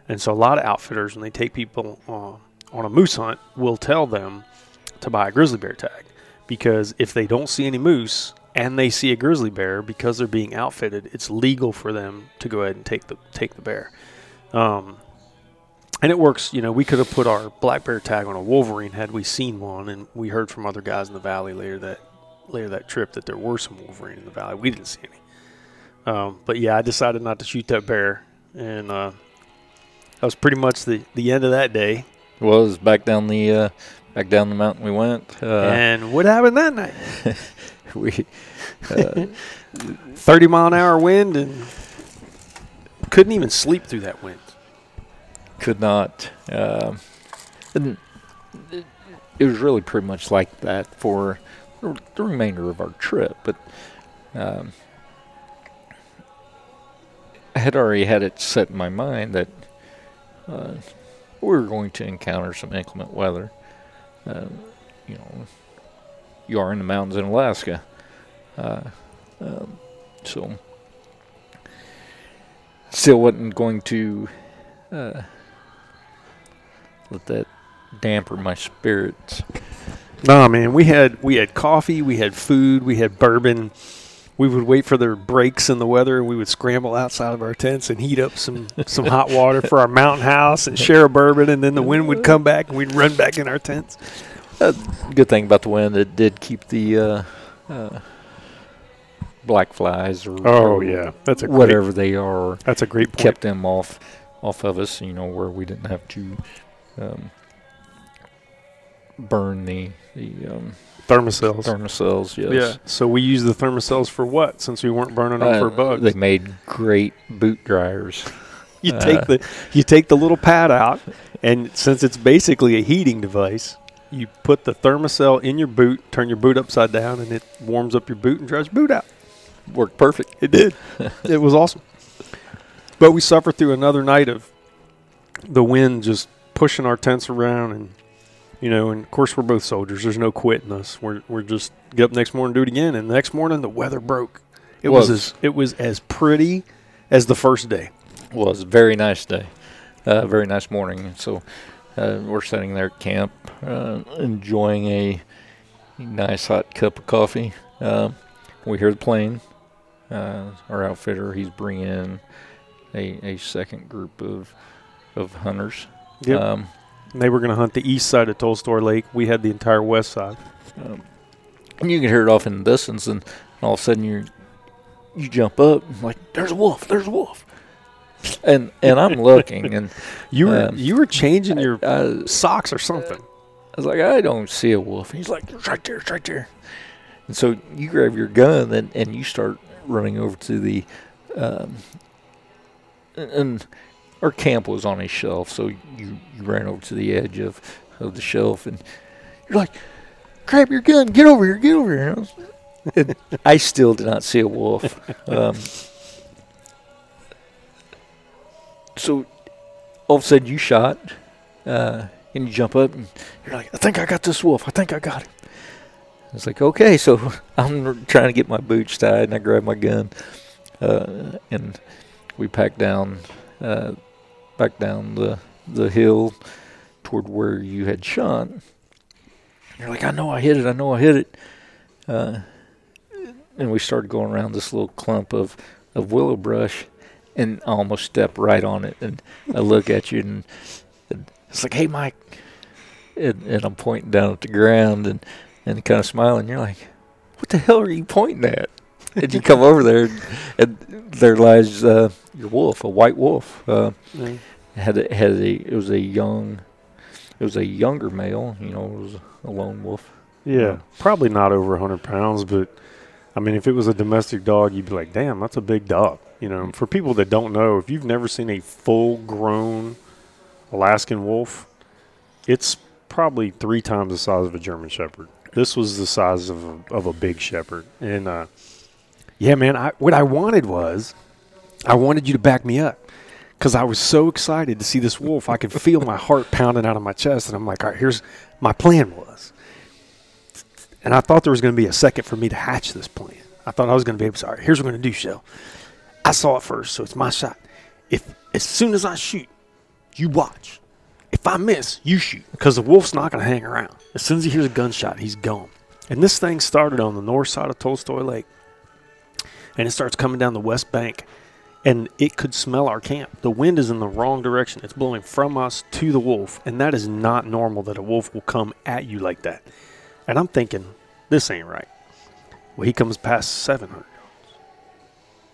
And so a lot of outfitters, when they take people uh, on a moose hunt, will tell them to buy a grizzly bear tag because if they don't see any moose and they see a grizzly bear, because they're being outfitted, it's legal for them to go ahead and take the take the bear. Um, and it works. You know, we could have put our black bear tag on a wolverine had we seen one, and we heard from other guys in the valley later that later that trip that there were some wolverine in the valley. We didn't see any. Um, but yeah, I decided not to shoot that bear, and uh, That was pretty much the, the end of that day. Was back down the uh, back down the mountain we went. Uh, and what happened that night? *laughs* *laughs* we uh, 30 mile an hour wind and couldn't even sleep through that wind. could not. Um, and it, it was really pretty much like that for the remainder of our trip. But um, I had already had it set in my mind that uh, we were going to encounter some inclement weather. Uh, you know, you are in the mountains in Alaska. Uh, um, so, still wasn't going to uh, let that damper my spirits. Nah, man, we had we had coffee, we had food, we had bourbon. We would wait for the breaks in the weather, and we would scramble outside of our tents and heat up some some hot water for our mountain house and share a bourbon. And then the wind would come back, and we'd run back in our tents. Uh, good thing about the wind, it did keep the uh, uh, black flies or, Oh or yeah, that's a great, whatever they are, That's a great point. kept them off off of us. You know, where we didn't have to um, burn the the um, Thermacells. Thermacells. Yes. Yeah. So we used the Thermacells for what? Since we weren't burning them for Uh, bugs. They made great boot dryers. *laughs* you uh, take the you take the little pad out, and since it's basically a heating device, you put the Thermacell in your boot, turn your boot upside down, and it warms up your boot and dries your boot out. Worked perfect. It did. *laughs* it was awesome. But we suffered through another night of the wind just pushing our tents around and you know, and of course we're both soldiers. There's no quitting us. We're we're just get up next morning do it again. And the next morning the weather broke. It was, Was. as it was as pretty as the first day. was a very nice day, uh, very nice morning. So uh, we're sitting there at camp, uh, enjoying a nice hot cup of coffee. Um we hear the plane. Uh, our outfitter, he's bringing in a, a second group of of hunters. Yep. Um, they were going to hunt the east side of Tolstoy Lake. We had the entire west side. um, and you can hear it off in the distance, and all of a sudden you you jump up and like, "There's a wolf! There's a wolf!" And and I'm looking, and *laughs* You were Um, you were changing your I, socks or something. I was like, I don't see a wolf. He's like, it's right there, it's right there. And so you grab your gun and, and you start running over to the, um, and- and our camp was on a shelf, so you, you ran over to the edge of, of the shelf and you're like, grab your gun, get over here, get over here. I, and I still did not see a wolf. *laughs* Um, so all of a sudden you shot, uh, and you jump up and you're like, I think I got this wolf. I think I got him. It's like, okay, so *laughs* I'm trying to get my boots tied, and I grab my gun, uh, and we pack down, uh, back down the the hill toward where you had shot. You're like, I know I hit it. I know I hit it. Uh, and we started going around this little clump of, of willow brush, and I almost step right on it. And I look at you, and, and it's like, hey, Mike. And, and I'm pointing down at the ground and, and kind of smiling. You're like, what the hell are you pointing at? And you come over there, and there lies uh, your wolf, a white wolf. Uh, had a, had a it was a young, it was a younger male. You know, it was a lone wolf. Yeah, probably not over 100 pounds, but I mean, if it was a domestic dog, you'd be like, damn, that's a big dog. You know, for people that don't know, if you've never seen a full grown Alaskan wolf, it's probably three times the size of a German Shepherd. This was the size of a, of a big Shepherd. And uh, yeah, man, I, what I wanted was I wanted you to back me up because I was so excited to see this wolf. I could feel my heart pounding out of my chest. And I'm like, all right, here's my plan was and I thought there was going to be a second for me to hatch this plan. I thought I was going to be able to say, all right, here's what we're going to do, Shell. I saw it first, so it's my shot. If as soon as I shoot, you watch. If I miss, you shoot. Because the wolf's not going to hang around. As soon as he hears a gunshot, he's gone. And this thing started on the north side of Tolstoy Lake. And it starts coming down the west bank. And it could smell our camp. The wind is in the wrong direction. It's blowing from us to the wolf. And that is not normal that a wolf will come at you like that. And I'm thinking, this ain't right. Well, he comes past 700 yards,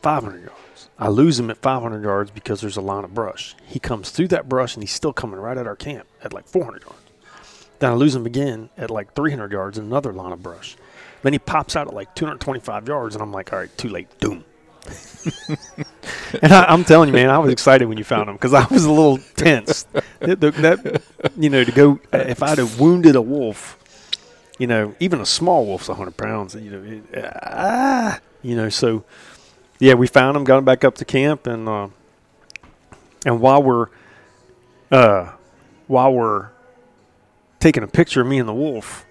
500 yards, I lose him at 500 yards because there's a line of brush. He comes through that brush and he's still coming right at our camp at like 400 yards. Then I lose him again at like 300 yards in another line of brush. Then he pops out at like 225 yards, and I'm like, all right, too late, doom. and I, I'm telling you, man, I was excited when you found him because I was a little tense. That, that, you know, to go if I'd have wounded a wolf, you know, even a small wolf's 100 pounds. You know, it, ah, you know, so yeah, we found him, got him back up to camp, and uh, and while we're uh, while we're taking a picture of me and the wolf,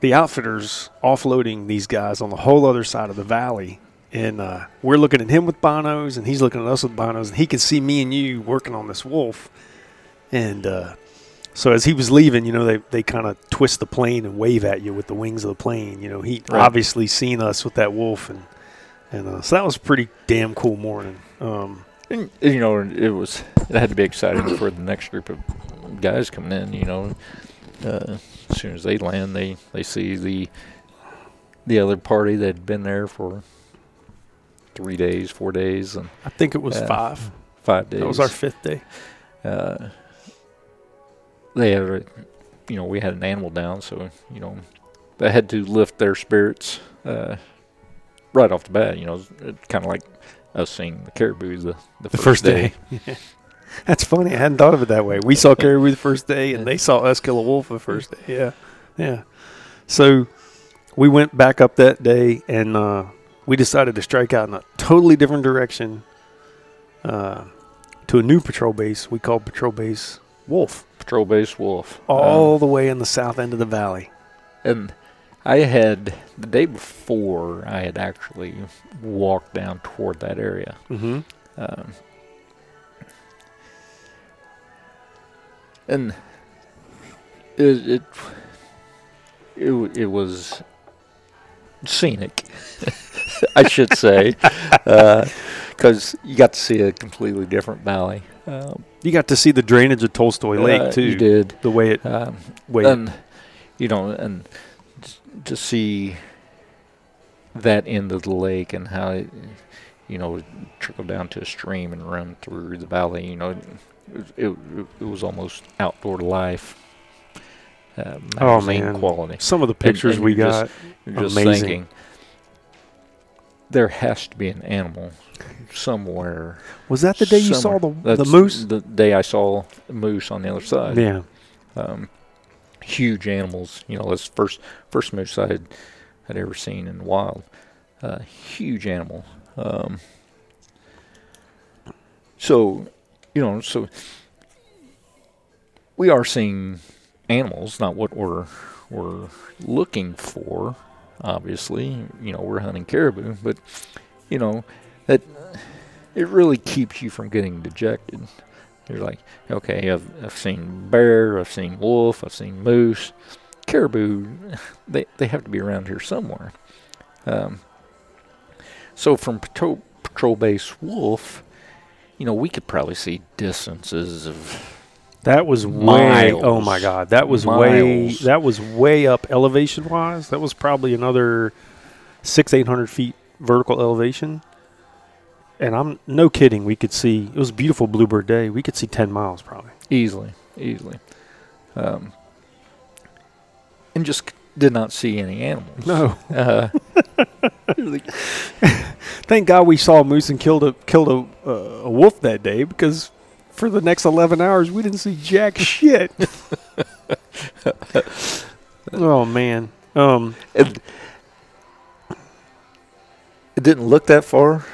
the outfitters offloading these guys on the whole other side of the valley. And uh, we're looking at him with binos, and he's looking at us with binos, and he can see me and you working on this wolf. And uh, so as he was leaving, you know, they, they kind of twist the plane and wave at you with the wings of the plane. You know, he Right. obviously seen us with that wolf, and and uh, so that was a pretty damn cool morning. Um, And, you know, it was it had to be exciting for the next group of guys coming in. You know, uh, as soon as they land, they they see the the other party that had been there for three days, four days, and I think it was Yeah. five. five days. That was our fifth day. uh, they had, a, you know, we had an animal down, so you know, they had to lift their spirits uh, right off the bat. You know, it's kind of like us seeing the caribou the the, The first day. *laughs* *laughs* That's funny. I hadn't thought of it that way. We saw *laughs* caribou the first day, and they saw us kill a wolf the first day. Yeah, yeah. So we went back up that day, and uh, we decided to strike out in a totally different direction uh, to a new patrol base we called Patrol Base Wolf, Patrol base wolf. all Um, the way in the south end of the valley. and I had the day before I had actually walked down toward that area. Mm-hmm. Um, and it it it, it was scenic, *laughs* I should say, *laughs* because you got to see a completely different valley. Um, You got to see the drainage of Tolstoy Lake uh, too. You did, The way it um, way and you know, and to see that end of the lake and how it, you know, trickled down to a stream and run through the valley. You know, it, it, it was almost outdoor life. Uh, Oh, man. quality. some of the pictures and we you're just- got. Just amazing. thinking there has to be an animal somewhere. Was that the day you saw the somewhere. the moose? The day I saw moose on the other side Yeah. um, huge animals. You know, that's first first moose I had, had ever seen in the wild. Uh, huge animal. Um, so, you know, so we are seeing animals, not what we're we're looking for. Obviously, you know, we're hunting caribou, but you know that it really keeps you from getting dejected. You're like, okay, I've, I've seen bear, I've seen wolf, I've seen moose, caribou. *laughs* They they have to be around here somewhere. Um, so from patrol patrol base wolf, you know, we could probably see distances of That was way. Oh my God, that was way. That was way up elevation wise. That was probably another six, eight hundred feet vertical elevation. And I'm no kidding. We could see. It was a beautiful bluebird day. We could see ten miles probably. easily, easily, um, and just did not see any animals. No. *laughs* Uh, *laughs* Thank God we saw a moose and killed a killed a, uh, a wolf that day because for the next eleven hours we didn't see jack *laughs* shit. oh man. Um. it, it didn't look that far,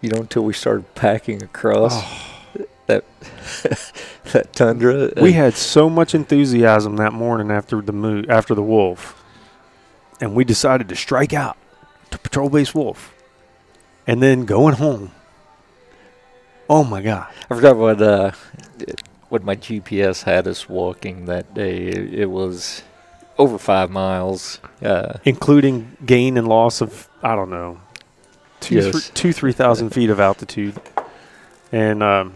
you know, until we started packing across that *laughs* that tundra. We had so much enthusiasm that morning after the mo- after the wolf, and we decided to strike out to patrol base wolf, and then going home. Oh my god! I forgot what uh, what my GPS had us walking that day. It, it was over five miles. Uh, Including gain and loss of I don't know, two Yes. thr- two three thousand feet of altitude, and um,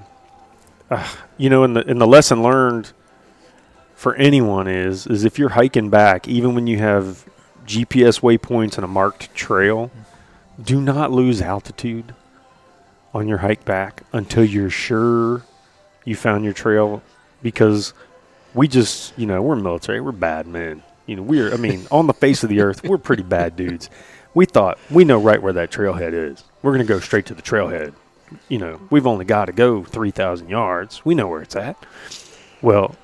uh, you know, in the in the lesson learned for anyone is is if you're hiking back, even when you have GPS waypoints and a marked trail, do not lose altitude. on your hike back until you're sure you found your trail because we just, you know, we're military, we're bad men. You know, we're, I mean, on the face of the earth, we're pretty bad dudes. We thought we know right where that trailhead is. We're going to go straight to the trailhead. You know, we've only got to go 3,000 yards. We know where it's at. Well,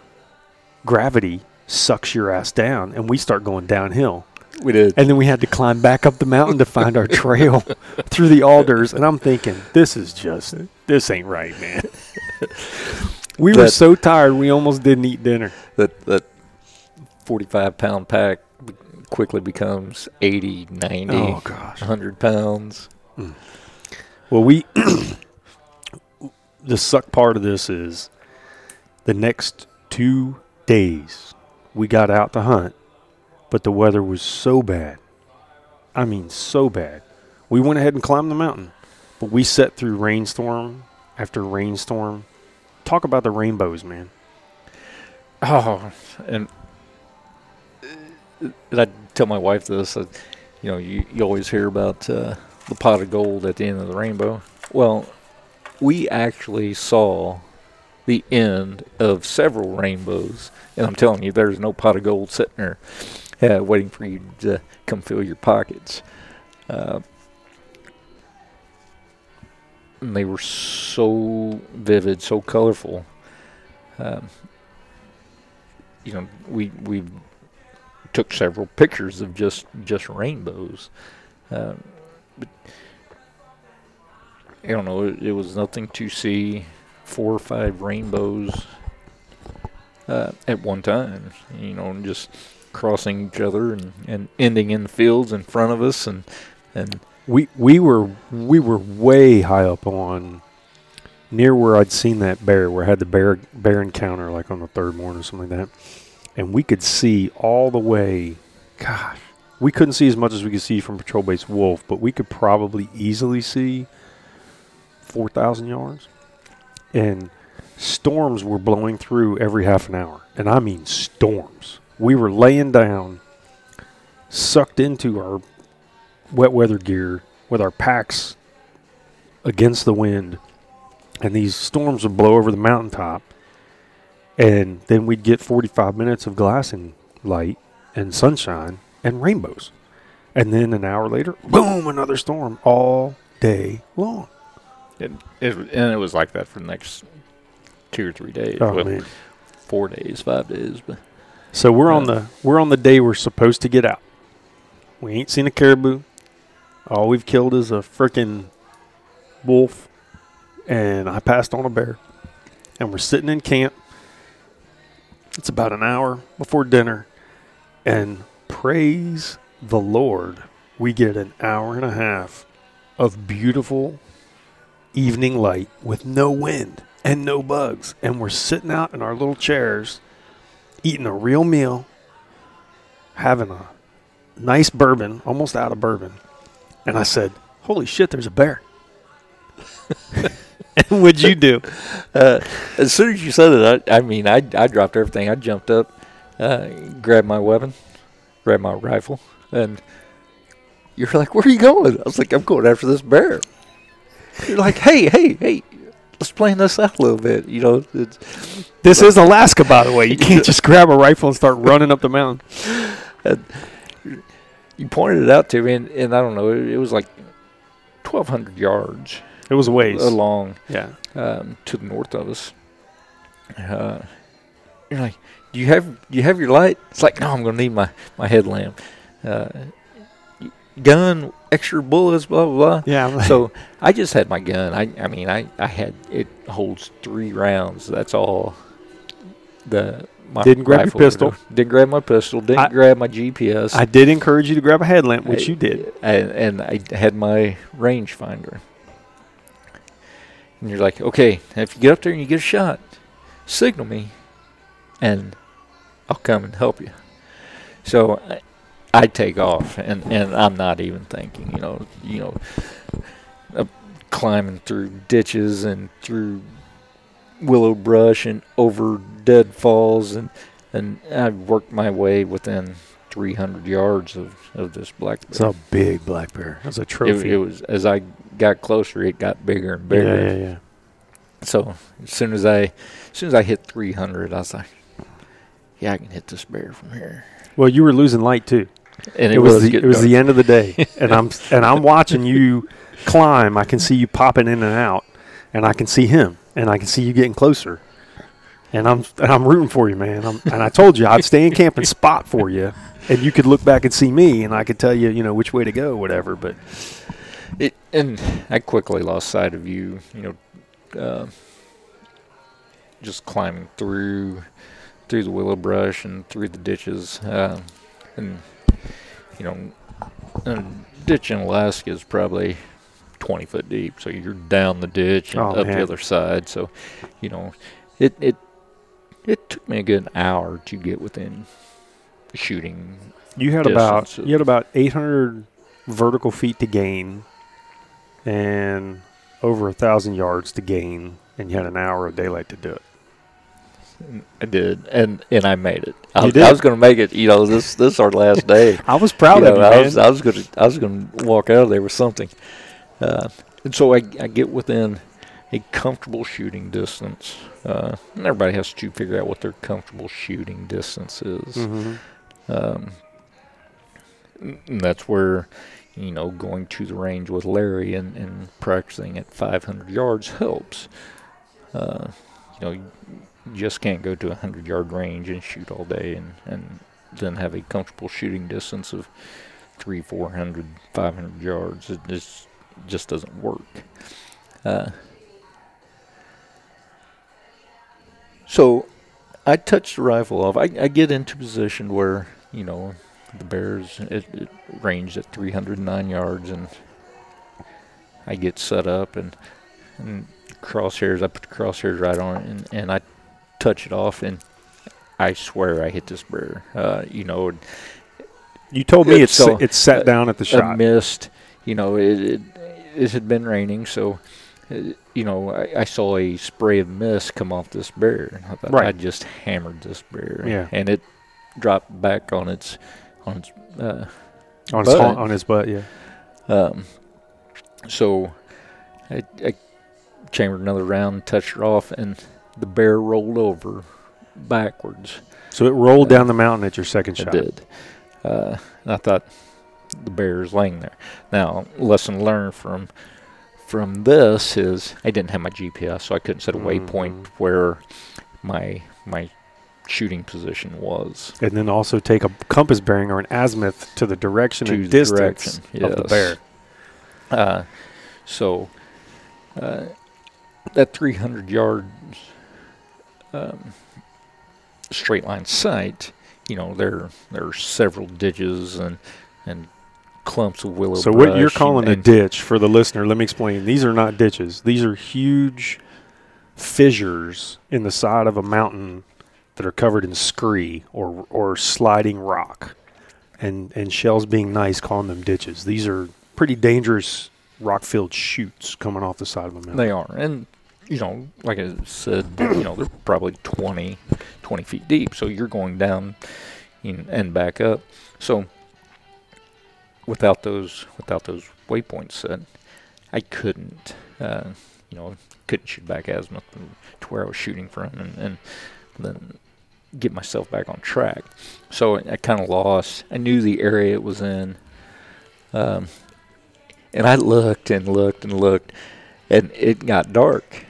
gravity sucks your ass down, and we start going downhill. We did. And then we had to climb back up the mountain to find our trail *laughs* through the alders. And I'm thinking, this is just, this ain't right, man. we were so tired, we almost didn't eat dinner. that that 45 pound pack quickly becomes 80, 90, Oh, gosh. 100 pounds. Hmm. Well, we, the suck part of this is the next two days we got out to hunt, but the weather was so bad. I mean, so bad. We went ahead and climbed the mountain, but we set through rainstorm after rainstorm. Talk about the rainbows, man. Oh, and, and I tell my wife this. That, you know, you, you always hear about uh, the pot of gold at the end of the rainbow. Well, we actually saw the end of several rainbows, and I'm telling you, there's no pot of gold sitting there uh, waiting for you to come fill your pockets. Uh, and they were so vivid, so colorful. Um, you know, we we took several pictures of just just rainbows. Um, but I don't know. It, it was nothing to see four or five rainbows uh, at one time. You know, just crossing each other and, and ending in the fields in front of us, and and We we were we were way high up on near where I'd seen that bear, where I had the bear bear encounter like on the third morning or something like that. And we could see all the way gosh. We couldn't see as much as we could see from patrol base wolf, but we could probably easily see four thousand yards. And storms were blowing through every half an hour. And I mean storms. We were laying down, sucked into our wet weather gear with our packs against the wind, and these storms would blow over the mountaintop, and then we'd get 45 minutes of glassing light and sunshine and rainbows, and then an hour later, boom, another storm all day long. it, it and it was like that for the next two or three days. Oh well, man! four days, five days, but So we're on the we're on the day we're supposed to get out. We ain't seen a caribou. All we've killed is a freaking wolf, and I passed on a bear. And we're sitting in camp. It's about an hour before dinner, and praise the Lord, we get an hour and a half of beautiful evening light with no wind and no bugs, and we're sitting out in our little chairs eating a real meal, having a nice bourbon, almost out of bourbon. And I said, Holy shit, there's a bear. *laughs* and *laughs* what'd you do? uh, as soon as you said it, I, I mean, I, I dropped everything. I jumped up, uh, grabbed my weapon, grabbed my rifle, and you're like, "Where are you going?" I was like, "I'm going after this bear." You're like, "Hey, hey, hey, let's plan this out a little bit." You know, it's, This is Alaska, by the way. You can't just grab a rifle and start running up the mountain. *laughs* you pointed it out to me, and, and I don't know, it, it was like 1,200 yards It was a ways. along Yeah. um, to the north of us. Uh, you're like, do you have do you have your light? It's like, no, I'm gonna need my my headlamp, uh, gun, extra bullets, blah blah blah. Yeah. *laughs* so I just had my gun. I I mean, I I had it holds three rounds. That's all. The my Didn't grab your pistol. Didn't grab my pistol. Didn't I- grab my GPS. I did encourage you to grab a headlamp, which I- you did. And, and I had my rangefinder. And you're like, okay, if you get up there and you get a shot, signal me, and I'll come and help you. So I, I take off, and, and I'm not even thinking, you know, you know, uh, climbing through ditches and through willow brush and over deadfalls, and and I worked my way within 300 yards of, of this black bear. It's a big black bear. That's a It, trophy. it was as I got closer, it got bigger and bigger. Yeah, yeah, yeah. So as soon as I, as soon as I hit 300, I was like, yeah, I can hit this bear from here. Well, you were losing light too. And It, was, the, it was the end of the day, *laughs* and I'm and I'm watching you climb. I can see you popping in and out, and I can see him, and I can see you getting closer. And I'm and I'm rooting for you, man. I'm, and I told you I'd stay in camp and spot for you, and you could look back and see me, and I could tell you, you know, which way to go, whatever. But It, and I quickly lost sight of you. You know, uh, just climbing through through the willow brush and through the ditches, uh, and you know, a ditch in Alaska is probably 20 foot deep, so you're down the ditch and Oh, up man. the other side. So, you know, it it it took me a good hour to get within shooting. you had about you had about 800 vertical feet to gain, and over a thousand yards to gain, and you had an hour of daylight to do it. I did, and and I made it. I, You was- did? I was going to make it. You know, this this is our last day. *laughs* I was proud You of know, you, I man. was I was going to I was going to walk out of there with something, uh, and so I I get within a comfortable shooting distance. Uh, and everybody has to figure out what their comfortable shooting distance is. Mhm. Um, and that's where, you know, going to the range with Larry and, and practicing at 500 yards helps. Uh, you know, you just can't go to a 100 yard range and shoot all day and, and then have a comfortable shooting distance of three, 400, 500 yards. It just, just doesn't work. Uh, so I touch the rifle off. I, I get into position where, you know, the bears it, it ranged at 309 yards, and I get set up and and crosshairs. I put the crosshairs right on it, and, and I touch it off, and I swear I hit this bear. Uh, you know, You told me it's So, it's sat uh, down at the a shot. mist. You know, it, it it had been raining, so uh, you know I, I saw a spray of mist come off this bear. I thought Right. I just hammered this bear, Yeah. and it dropped back on its on its. Uh, on his butt. on his butt, yeah. um, so I, I chambered another round, touched her off, and the bear rolled over backwards. So it rolled down the mountain at your second It shot. It did. Uh, and I thought the bear is laying there. Now, lesson learned from from this is I didn't have my GPS, so I couldn't set a waypoint Mhm. where my my shooting position was. And then also take a compass bearing or an azimuth to the direction To and the distance direction, of the bear. Uh, so uh, that 300 yards um, straight line sight, you know, there there are several ditches and and clumps of willow. So what you're calling and, a ditch for the listener, let me explain. These are not ditches. These are huge fissures in the side of a mountain that are covered in scree or or sliding rock. And and shells being nice calling them ditches. These are pretty dangerous rock-filled chutes coming off the side of a mountain. They are, and you know, like I said, you know, they're probably 20, 20 feet deep. So you're going down and back up. So without those without those waypoints set, I couldn't, uh, you know, couldn't shoot back azimuth to where I was shooting from, and, and then get myself back on track. So I kind of lost. I knew the area it was in. Um, and I looked and looked and looked, and it got dark.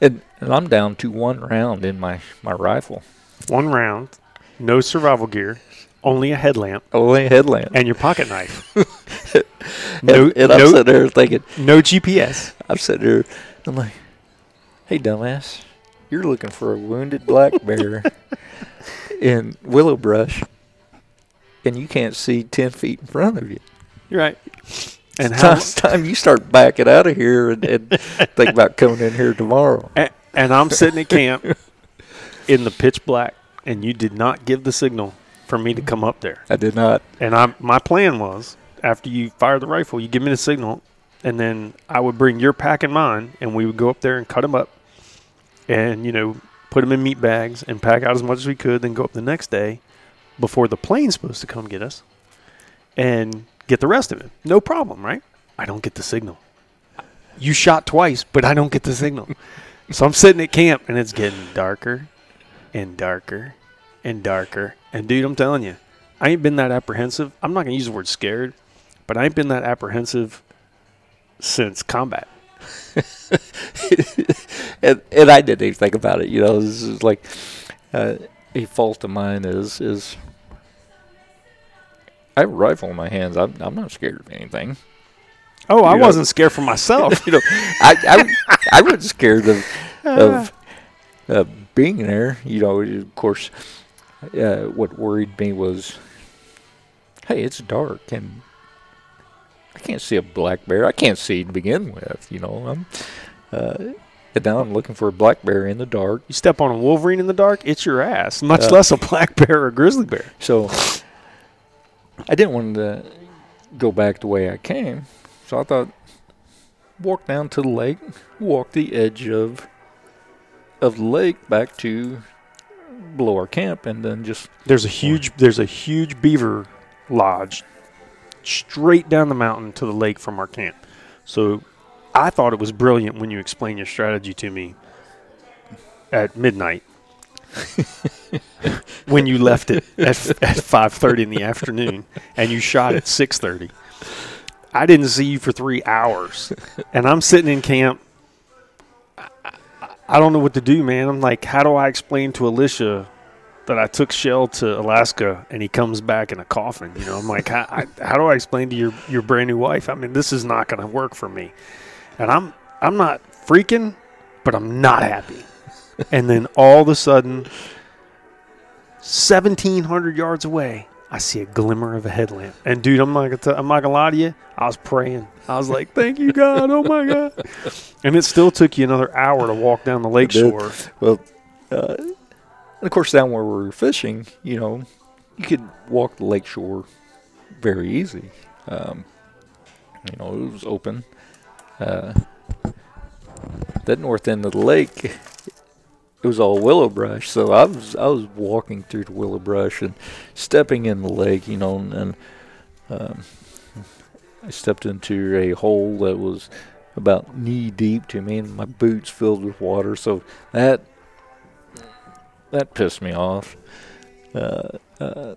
And, and I'm down to one round in my, my rifle. One round, no survival gear, only a headlamp Only a headlamp. and your pocket knife. *laughs* And, no, and I'm no, sitting there thinking, no GPS. I'm sitting there, I'm like, hey, dumbass, you're looking for a wounded black bear *laughs* in willow brush, and you can't see 10 feet in front of you. You're right. And It's how time, time you start backing out of here and, and think about coming in here tomorrow. A- and I'm sitting at camp in the pitch black, and you did not give the signal for me to come up there. I did not. And I, my plan was, after you fire the rifle, you give me the signal, and then I would bring your pack and mine, and we would go up there and cut them up, and you know, put them in meat bags and pack out as much as we could. Then go up the next day, before the plane's supposed to come get us, and get the rest of it. No problem, right? I don't get the signal. you shot twice, but I don't get the signal. So I'm sitting at camp and it's getting darker and darker and darker. And dude, I'm telling you, I ain't been that apprehensive. I'm not gonna use the word scared, but I ain't been that apprehensive since combat. *laughs* and, and I didn't even think about it. You know, this is like uh, a fault of mine is is I have a rifle in my hands. I'm I'm not scared of anything. Oh, I know- wasn't scared for myself. *laughs* you know, I I I wasn't scared of *laughs* of uh, being there. You know, of course, uh, what worried me was, hey, it's dark and can't see a black bear. I can't see to begin with. You know, I'm. Uh, and now I'm looking for a black bear in the dark. you step on a wolverine in the dark, it's your ass. Much Uh, less a black *laughs* bear or a grizzly bear. So I didn't want to go back the way I came. So I thought, walk down to the lake, walk the edge of of the lake back to below our camp, and then just There's a huge there's a huge beaver lodge straight down the mountain to the lake from our camp. So I thought it was brilliant when you explained your strategy to me at midnight. *laughs* when you left it at, at 5:30 in the afternoon and you shot at 6:30. I didn't see you for 3 hours. And I'm sitting in camp I- I- I don't know what to do, man. I'm like, how do I explain to Alicia that I took Shell to Alaska and he comes back in a coffin. You know, I'm like, how, I, how do I explain to your your brand new wife? I mean, this is not going to work for me, and I'm I'm not freaking, but I'm not happy. *laughs* and then all of a sudden, 1,700 yards away, I see a glimmer of a headlamp. And dude, I'm not gonna t- I'm not gonna lie to you. I was praying. I was like, "Thank you, God! Oh my God!" *laughs* And it still took you another hour to walk down the lake shore. well, uh, and of course down where we were fishing, you know, you could walk the lake shore very easy. Um, you know, it was open. Uh, that north end of the lake, it was all willow brush. So I was I was walking through the willow brush and stepping in the lake, you know, and, and um, I stepped into a hole that was about knee deep to me, and my boots filled with water. So that that pissed me off. Uh, uh,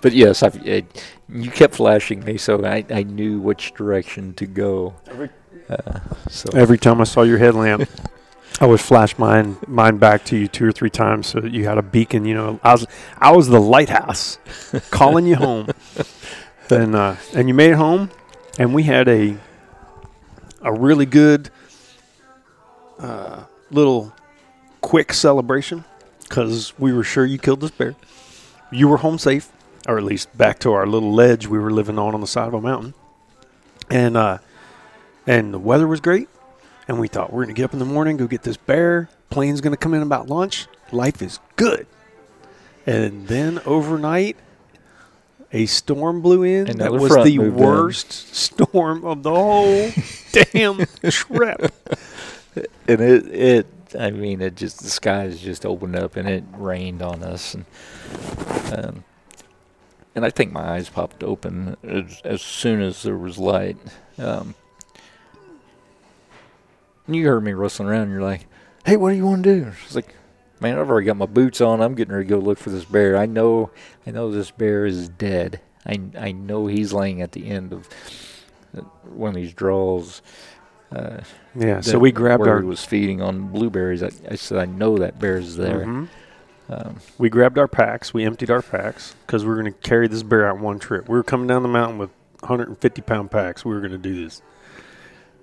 but yes, I, it, you kept flashing me, so I, I knew which direction to go. Uh, so Every time I saw your headlamp, *laughs* I would flash mine mine back to you two or three times so that you had a beacon. You know, I was I was the lighthouse *laughs* calling you home, and uh, and you made it home, and we had a a really good uh, little quick celebration because we were sure you killed this bear. You were home safe, or at least back to our little ledge we were living on on the side of a mountain, and uh, and the weather was great. And we thought we're gonna get up in the morning, go get this bear. Plane's gonna come in about lunch. Life is good. And then overnight, a storm blew in. And that was the moved in. worst storm of the whole *laughs* damn trip. and it it I mean it just the skies just opened up and it rained on us and um, and I think my eyes popped open as, as soon as there was light. Um, you heard me rustling around. And you're like, "Hey, what do you want to do?" It's like, "Man, I've already got my boots on. I'm getting ready to go look for this bear. I know, I know this bear is dead. I I know he's laying at the end of uh, one of these draws." Uh, Yeah. So we grabbed our was feeding on blueberries. I, I said, I know that bear's there. Mhm. Um, We grabbed our packs. We emptied our packs because we were going to carry this bear out one trip. We were coming down the mountain with 150 pound packs. We were going to do this.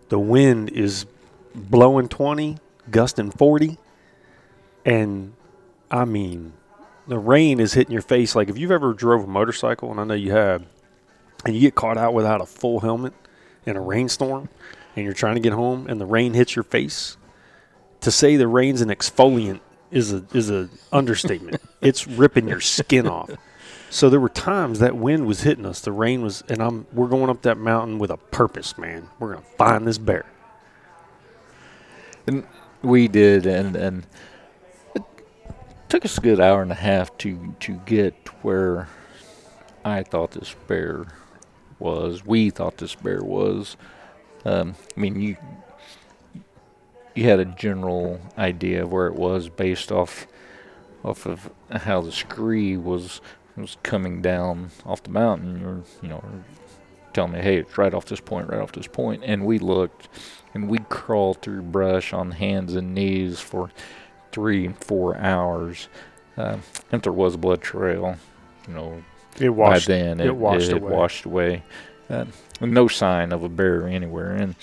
The wind is blowing 20, gusting 40, and I mean, the rain is hitting your face. Like if you've ever drove a motorcycle, and I know you have, and you get caught out without a full helmet in a rainstorm, and you're trying to get home, and the rain hits your face. To say the rain's an exfoliant is a is a understatement. *laughs* it's ripping your skin off. So there were times that wind was hitting us. The rain was, and I'm we're going up that mountain with a purpose, man. We're gonna find this bear. and we did, and and it took us a good hour and a half to to get where I thought this bear was. We thought this bear was. Um, I mean, you you had a general idea of where it was based off off of how the scree was was coming down off the mountain. You're you know telling me, hey, it's right off this point, right off this point, and we looked, and we crawled through brush on hands and knees for three and four hours. Uh, if there was a blood trail, you know, It washed. by then it it, washed it had away. washed away. Uh, no sign of a bear anywhere. And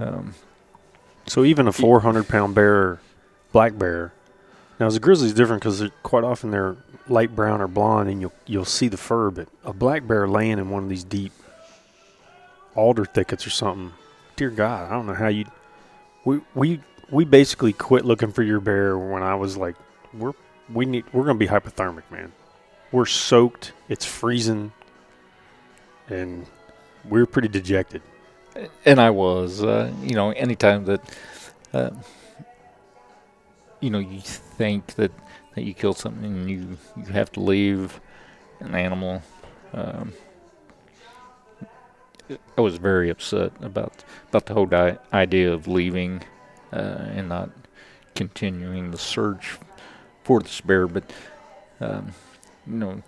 um, So even a 400 pound bear, black bear. Now, as a grizzly is different because quite often they're light brown or blonde, and you'll you'll see the fur. But a black bear laying in one of these deep alder thickets or something. Dear God, I don't know how you. We we we basically quit looking for your bear when I was like, we're we need we're gonna be hypothermic, man. We're soaked. It's freezing, and we're pretty dejected. and I was, uh, you know, anytime that, uh, you know, you think that, that you killed something and you, you have to leave an animal, um, I was very upset about about the whole di- idea of leaving uh, and not continuing the search for this bear. But um, you know,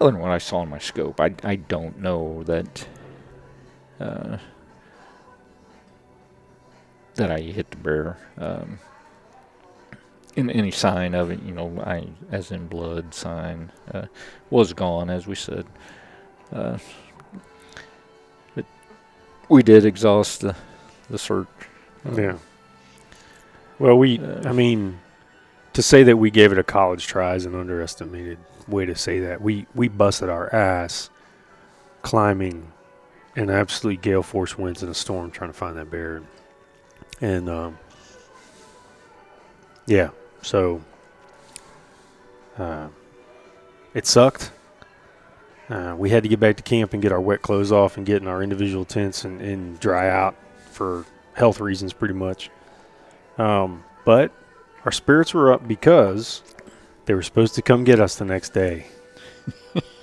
other than what I saw in my scope, I I don't know that. Uh, that I hit the bear. Um, in any sign of it, you know, I as in blood sign uh, was gone, as we said. Uh, but we did exhaust the the search. Um, Yeah. Well, we, Uh, I mean, to say that we gave it a college try is an underestimated way to say that. We we busted our ass climbing in absolute gale force winds in a storm trying to find that bear. And um, yeah, so uh, it sucked. Uh, we had to get back to camp and get our wet clothes off and get in our individual tents and, and dry out for health reasons, pretty much. Um, but our spirits were up because they were supposed to come get us the next day.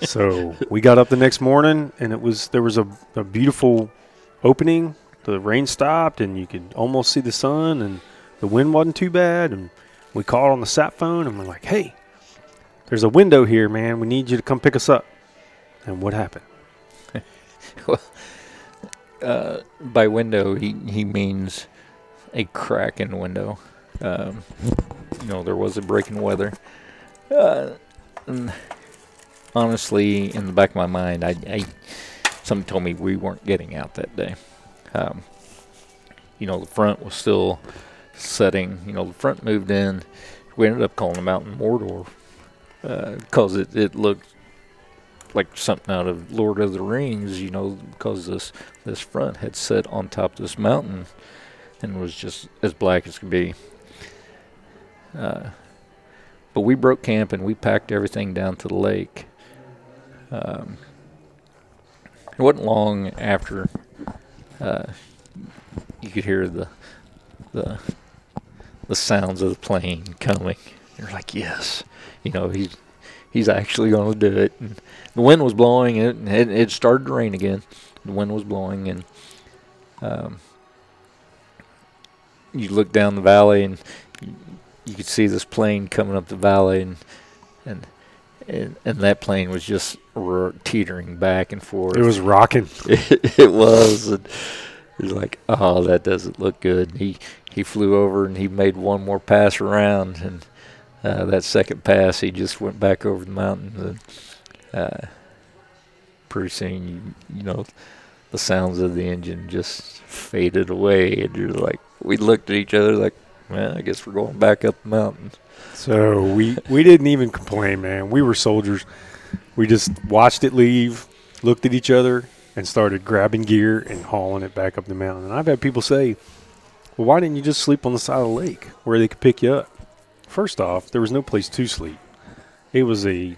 So we got up the next morning, and it was there was a, a beautiful opening. The rain stopped, and you could almost see the sun, and the wind wasn't too bad. And we called on the sat phone, and we're like, "Hey, there's a window here, man. We need you to come pick us up." And what happened? *laughs* well, Uh, by window, he, he means a crack in window. Um, you know, there was a break in weather. Uh, honestly, in the back of my mind, I, I something told me we weren't getting out that day. Um, you know, the front was still setting. You know, the front moved in. We ended up calling the mountain Mordor because it, it looked like something out of Lord of the Rings. You know, because this this front had set on top of this mountain and was just as black as could be. Uh, but we broke camp and we packed everything down to the lake. Um, it wasn't long after uh, you could hear the the the sounds of the plane coming. You're like, yes, you know he's he's actually going to do it. And the wind was blowing, and it, it, started to rain again. The wind was blowing, and um, you look down the valley, and you, you could see this plane coming up the valley, and and and, and that plane was just ro- teetering back and forth. It was rocking. it, *laughs* it was. And it was like, oh, that doesn't look good. He he flew over and he made one more pass around, and uh, that second pass, he just went back over the mountain. And, uh, pretty soon, you, you know, the sounds of the engine just faded away, and you're like, we looked at each other like, well, I guess we're going back up the mountain. So we we didn't even complain, man. We were soldiers. We just watched it leave, looked at each other, and started grabbing gear and hauling it back up the mountain. And I've had people say, "Well, why didn't you just sleep on the side of the lake where they could pick you up?" First off, there was no place to sleep. It was a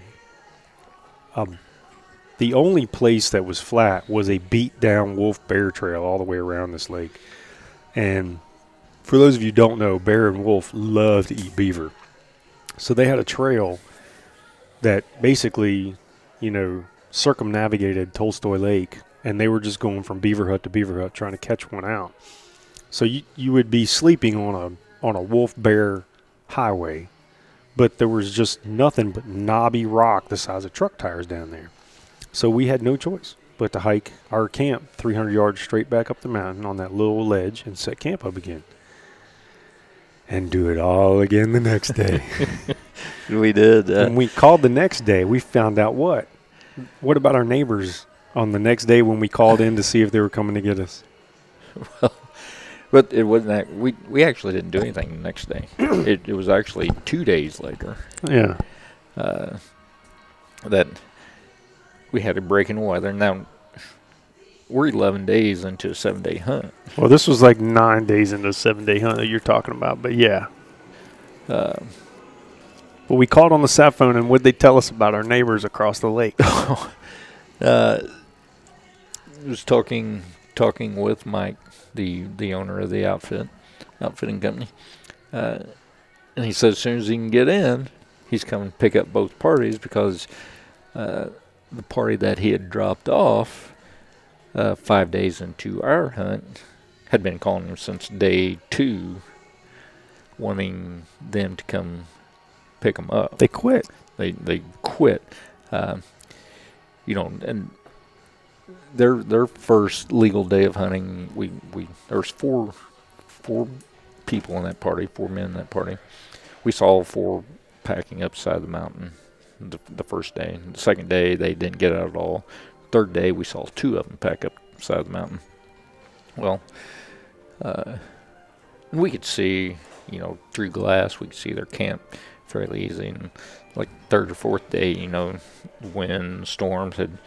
um, the only place that was flat was a beat down wolf bear trail all the way around this lake. And for those of you don't know, bear and wolf love to eat beaver. So they had a trail that basically, you know, circumnavigated Tolstoy Lake and they were just going from beaver hut to beaver hut trying to catch one out. So you you would be sleeping on a on a wolf bear highway, but there was just nothing but knobby rock the size of truck tires down there. So we had no choice but to hike our camp 300 yards straight back up the mountain on that little ledge and set camp up again. And do it all again the next day. *laughs* We did. Uh, when we called the next day, we found out what? What about our neighbors on the next day when we called in to see if they were coming to get us? *laughs* Well, but it wasn't that we we actually didn't do anything the next day. *coughs* it, it was actually two days later Yeah. uh, that we had a break in weather. Now we're 11 days into a seven day hunt. Well, this was like nine days into a seven day hunt that you're talking about, but yeah. Uh, But we called on the sat phone, and what'd they tell us about our neighbors across the lake? *laughs* uh, was talking talking with Mike, the the owner of the outfit outfitting company, uh, and he said as soon as he can get in, he's coming to pick up both parties because uh, the party that he had dropped off uh, five days into our hunt had been calling him since day two, wanting them to come pick them up they quit. they they quit. Um, you know, and their their first legal day of hunting, we we there was four four people in that party, four men in that party. We saw four packing up side of the mountain the, the first day. The second day they didn't get out at all. Third day we saw two of them pack up side of the mountain. Well, uh, we could see, you know, through glass, we could see their camp fairly easy. And like third or fourth day, you know, wind storms had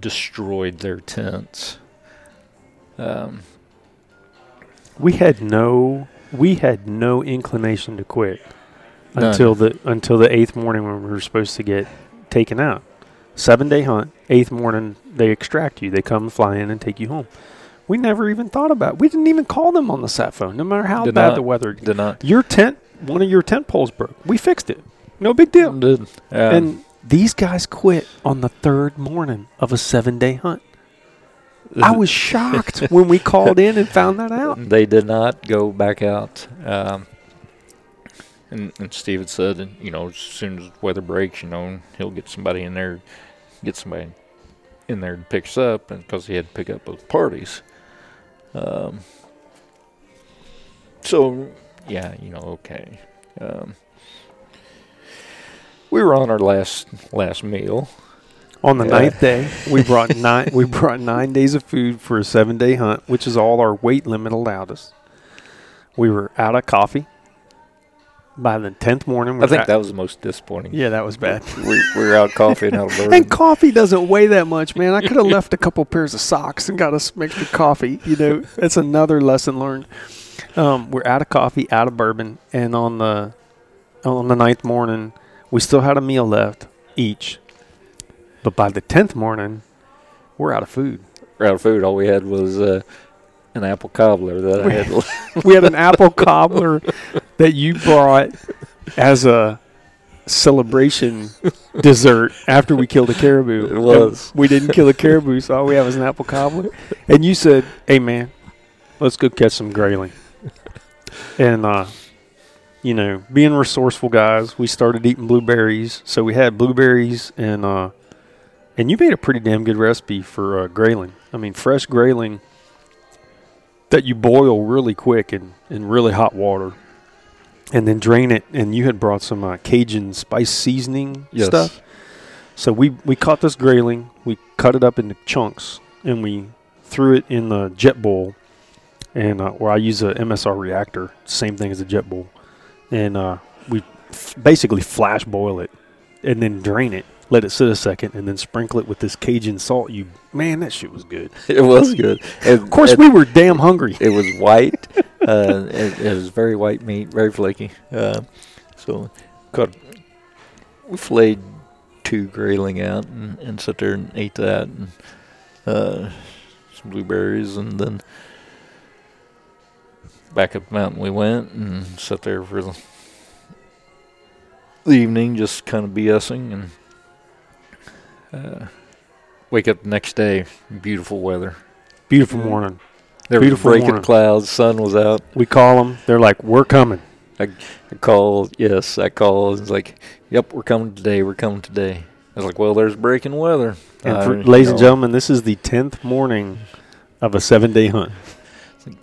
destroyed their tents. Um, We had no we had no inclination to quit None. until the until the eighth morning when we were supposed to get taken out. Seven day hunt. Eighth morning they extract you. They come fly in and take you home. We never even thought about. We didn't even call them on the sat phone, no matter how Did bad not. the weather. did not. Your tent, one of your tent poles broke. We fixed it. No big deal. Did. Um, and these guys quit on the third morning of a seven day hunt. I was shocked *laughs* when we called in and found that out. They did not go back out. Um, and, and Steve had said, that, you know, as soon as weather breaks, you know, he'll get somebody in there, get somebody in there to pick us up, and because he had to pick up both parties. Um, so, yeah, you know, okay. Um, we were on our last last meal. On the ninth day, we *laughs* brought nine. We brought nine days of food for a seven day hunt, which is all our weight limit allowed us. We were out of coffee by the tenth morning. I think were that was the most disappointing. yeah, that was bad. we, we were out coffee and *laughs* out. And coffee doesn't weigh that much, man. I could have *laughs* left a couple pairs of socks and got us extra coffee. You know, *laughs* that's another lesson learned. Um, we're out of coffee, out of bourbon, and on the on the ninth morning, we still had a meal left each. But by the tenth morning, we're out of food. We're out of food. All we had was uh, an apple cobbler that I had. We had an apple cobbler that you brought as a celebration dessert after we killed a caribou. It was. And we didn't kill a caribou, so all we have is an apple cobbler. And you said, "Hey, man, let's go catch some grayling." And uh, you know, being resourceful guys, we started eating blueberries. So we had blueberries and uh, and you made a pretty damn good recipe for uh, grayling. I mean, fresh grayling that you boil really quick in, in really hot water and then drain it. And you had brought some uh, Cajun spice seasoning Yes. stuff. So we, we caught this grayling, we cut it up into chunks, and we threw it in the Jetboil. And uh, where I use a MSR reactor, same thing as a Jetboil. And uh, we f- basically flash boil it and then drain it, let it sit a second, and then sprinkle it with this Cajun salt. You man, that shit was good. *laughs* it was good. And, Of course, we were damn hungry. it was white. *laughs* Uh, it, it was very white meat, very flaky. Uh, so, got we filleted two grayling out and, and sat there and ate that and uh, some blueberries and then back up the mountain we went and sat there for the the evening just kind of BSing and uh, wake up the next day, beautiful weather. Beautiful morning. There Beautiful was breaking morning. clouds, sun was out. We call them. They're like, we're coming. I called, yes, I called. It's like, yep, we're coming today. We're coming today. I was like, well, there's breaking weather. And Uh, for, ladies and gentlemen, this is the tenth morning of a seven-day hunt.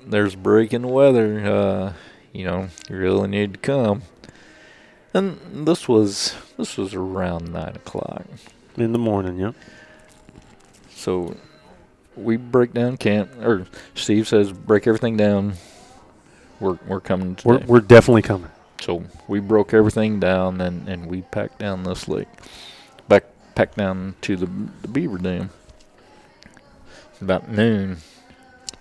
there's breaking weather. Uh, you know, you really need to come. And this was this was around nine o'clock. In the morning, yep. So we break down camp, or Steve says break everything down. We're we're coming today. We're, we're definitely coming. So we broke everything down and, and we packed down this lake. Back packed down to the, the beaver dam. About noon,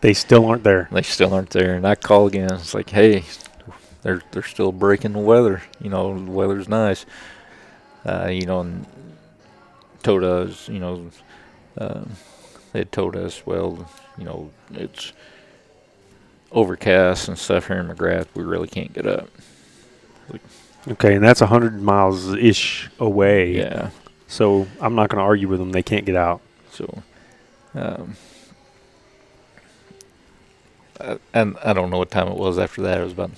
They still aren't there. they still aren't there. And I call again. It's like, hey, they're they're still breaking the weather. You know, the weather's nice. Uh, you know, and told us, you know, uh, they told us, well, you know, it's overcast and stuff here in McGrath. We really can't get up. Okay, and that's hundred miles ish away. Yeah. So I'm not going to argue with them. They can't get out. So, um, uh, and I don't know what time it was after that. It was about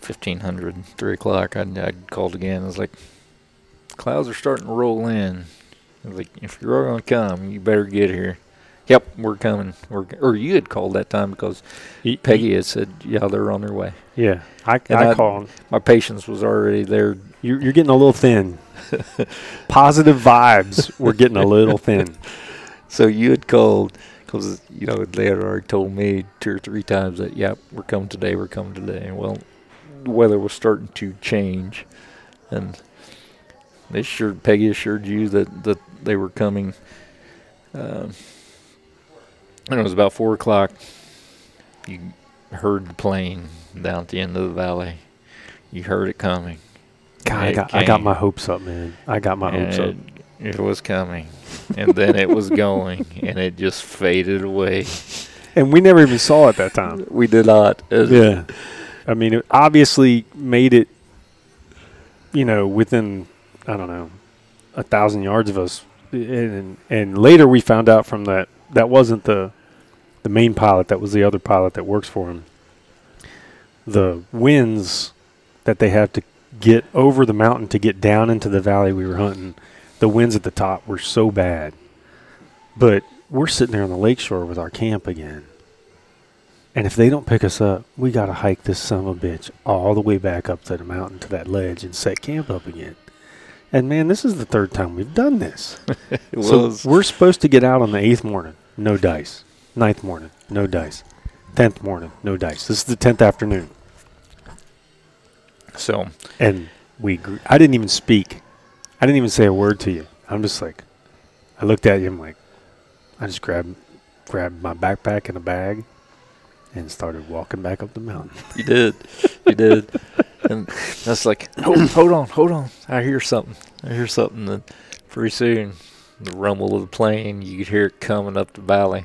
1500, 3 o'clock. I, I called again. I was like, clouds are starting to roll in. I was like, if you're going to come, you better get here. Yep, we're coming. We're, or you had called that time because Peggy had said, yeah, they're on their way. Yeah, I, And I I- called. My patience was already there. You're, you're getting a little thin. *laughs* Positive vibes. We're getting a little thin. *laughs* So you had called because you know they had already told me two or three times that yep we're coming today we're coming today. Well, the weather was starting to change, and they assured Peggy assured you that that they were coming. Um, and it was about four o'clock. You heard the plane down at the end of the valley. You heard it coming. God, I got, I got my hopes up, man. I got my hopes up. It was coming, and then it was going, *laughs* and it just faded away. And we never even saw it that time. *laughs* We did not. It- Yeah. I mean, it obviously made it, you know, within, I don't know, a thousand yards of us. And, and later we found out from that, that wasn't the, the main pilot, that was the other pilot that works for him. The winds that they have to get over the mountain to get down into the valley we were hunting, the winds at the top were so bad. But we're sitting there on the lakeshore with our camp again. And if they don't pick us up, we got to hike this son of a bitch all the way back up to the mountain to that ledge and set camp up again. And man, this is the third time we've done this. *laughs* It so was. we're supposed to get out on the eighth morning, no dice. Ninth morning, no dice. Tenth morning, no dice. This is the tenth afternoon, So and we. Gr- I didn't even speak. I didn't even say a word to you. I'm just like, I looked at you. I'm like, I just grabbed grabbed my backpack and a bag, and started walking back up the mountain. you did, you did, and that's like, hold, hold on, hold on. I hear something. I hear something. And pretty soon, the rumble of the plane, you could hear it coming up the valley,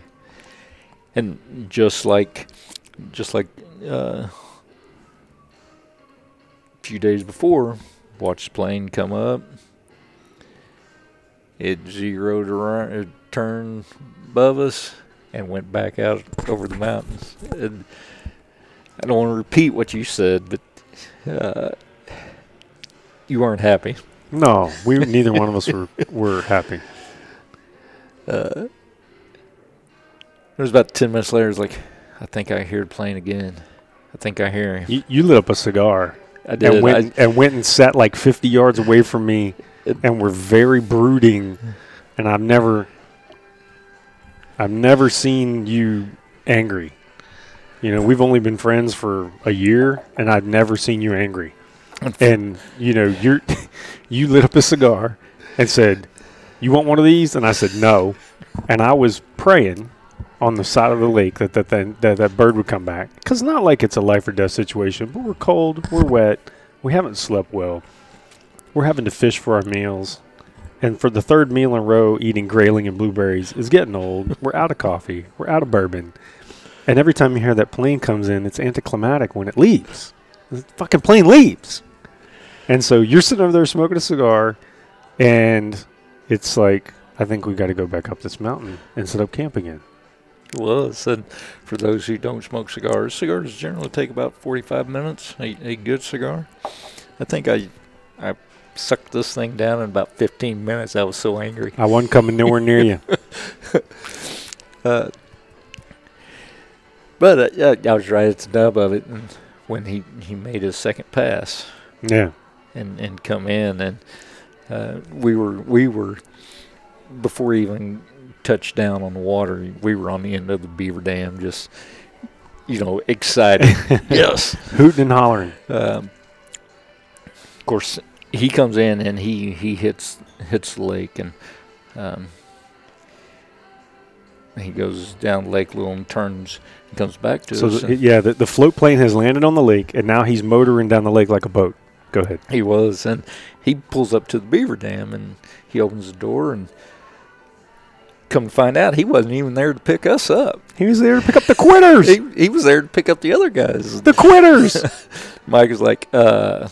and just like, just like uh, a few days before, watched the plane come up. It zeroed around, it turned above us, and went back out over the mountains. And I don't want to repeat what you said, but uh, you weren't happy. No, we neither one of us were were happy. Uh, it was about ten minutes later. It was like, I think I hear the plane again. I think I hear him. You, you lit up a cigar I did. and went I, and, and went and sat like 50 yards away from me, It- *laughs* and were very brooding. And I've never, I've never seen you angry. You know, we've only been friends for a year, and I've never seen you angry. *laughs* And you know, you're, *laughs* you lit up a cigar and said, "You want one of these?" And I said, "No." And I was praying on the side of the lake that that that, that, that bird would come back. Because not like it's a life or death situation, but we're cold, we're wet, we haven't slept well, we're having to fish for our meals. And for the third meal in a row, eating grayling and blueberries is getting old. We're out of coffee. We're out of bourbon. And every time you hear that plane comes in, it's anticlimactic when it leaves. The fucking plane leaves. And so you're sitting over there smoking a cigar, and it's like I think we got to go back up this mountain and set up camp again. It was. And for those who don't smoke cigars, cigars generally take about 45 minutes, a, a good cigar. I think I I sucked this thing down in about 15 minutes. I was so angry. I wasn't coming nowhere near you. *laughs* Uh, but uh, I was right at the nub of it and when he, he made his second pass Yeah. and, and come in. And uh, we were we were before he even touched down on the water. We were on the end of the beaver dam, just you know, excited. *laughs* yes. Hooting and hollering. Um, of course, he comes in and he, he hits hits the lake and um, he goes down the lake a little and turns and comes back to So, us. the, and yeah, the, the float plane has landed on the lake, and now he's motoring down the lake like a boat. Go ahead. he was, and he pulls up to the beaver dam and he opens the door and come to find out he wasn't even there to pick us up. He was there to pick up the quitters. He, he was there to pick up the other guys. the quitters. *laughs* Mike is like, uh,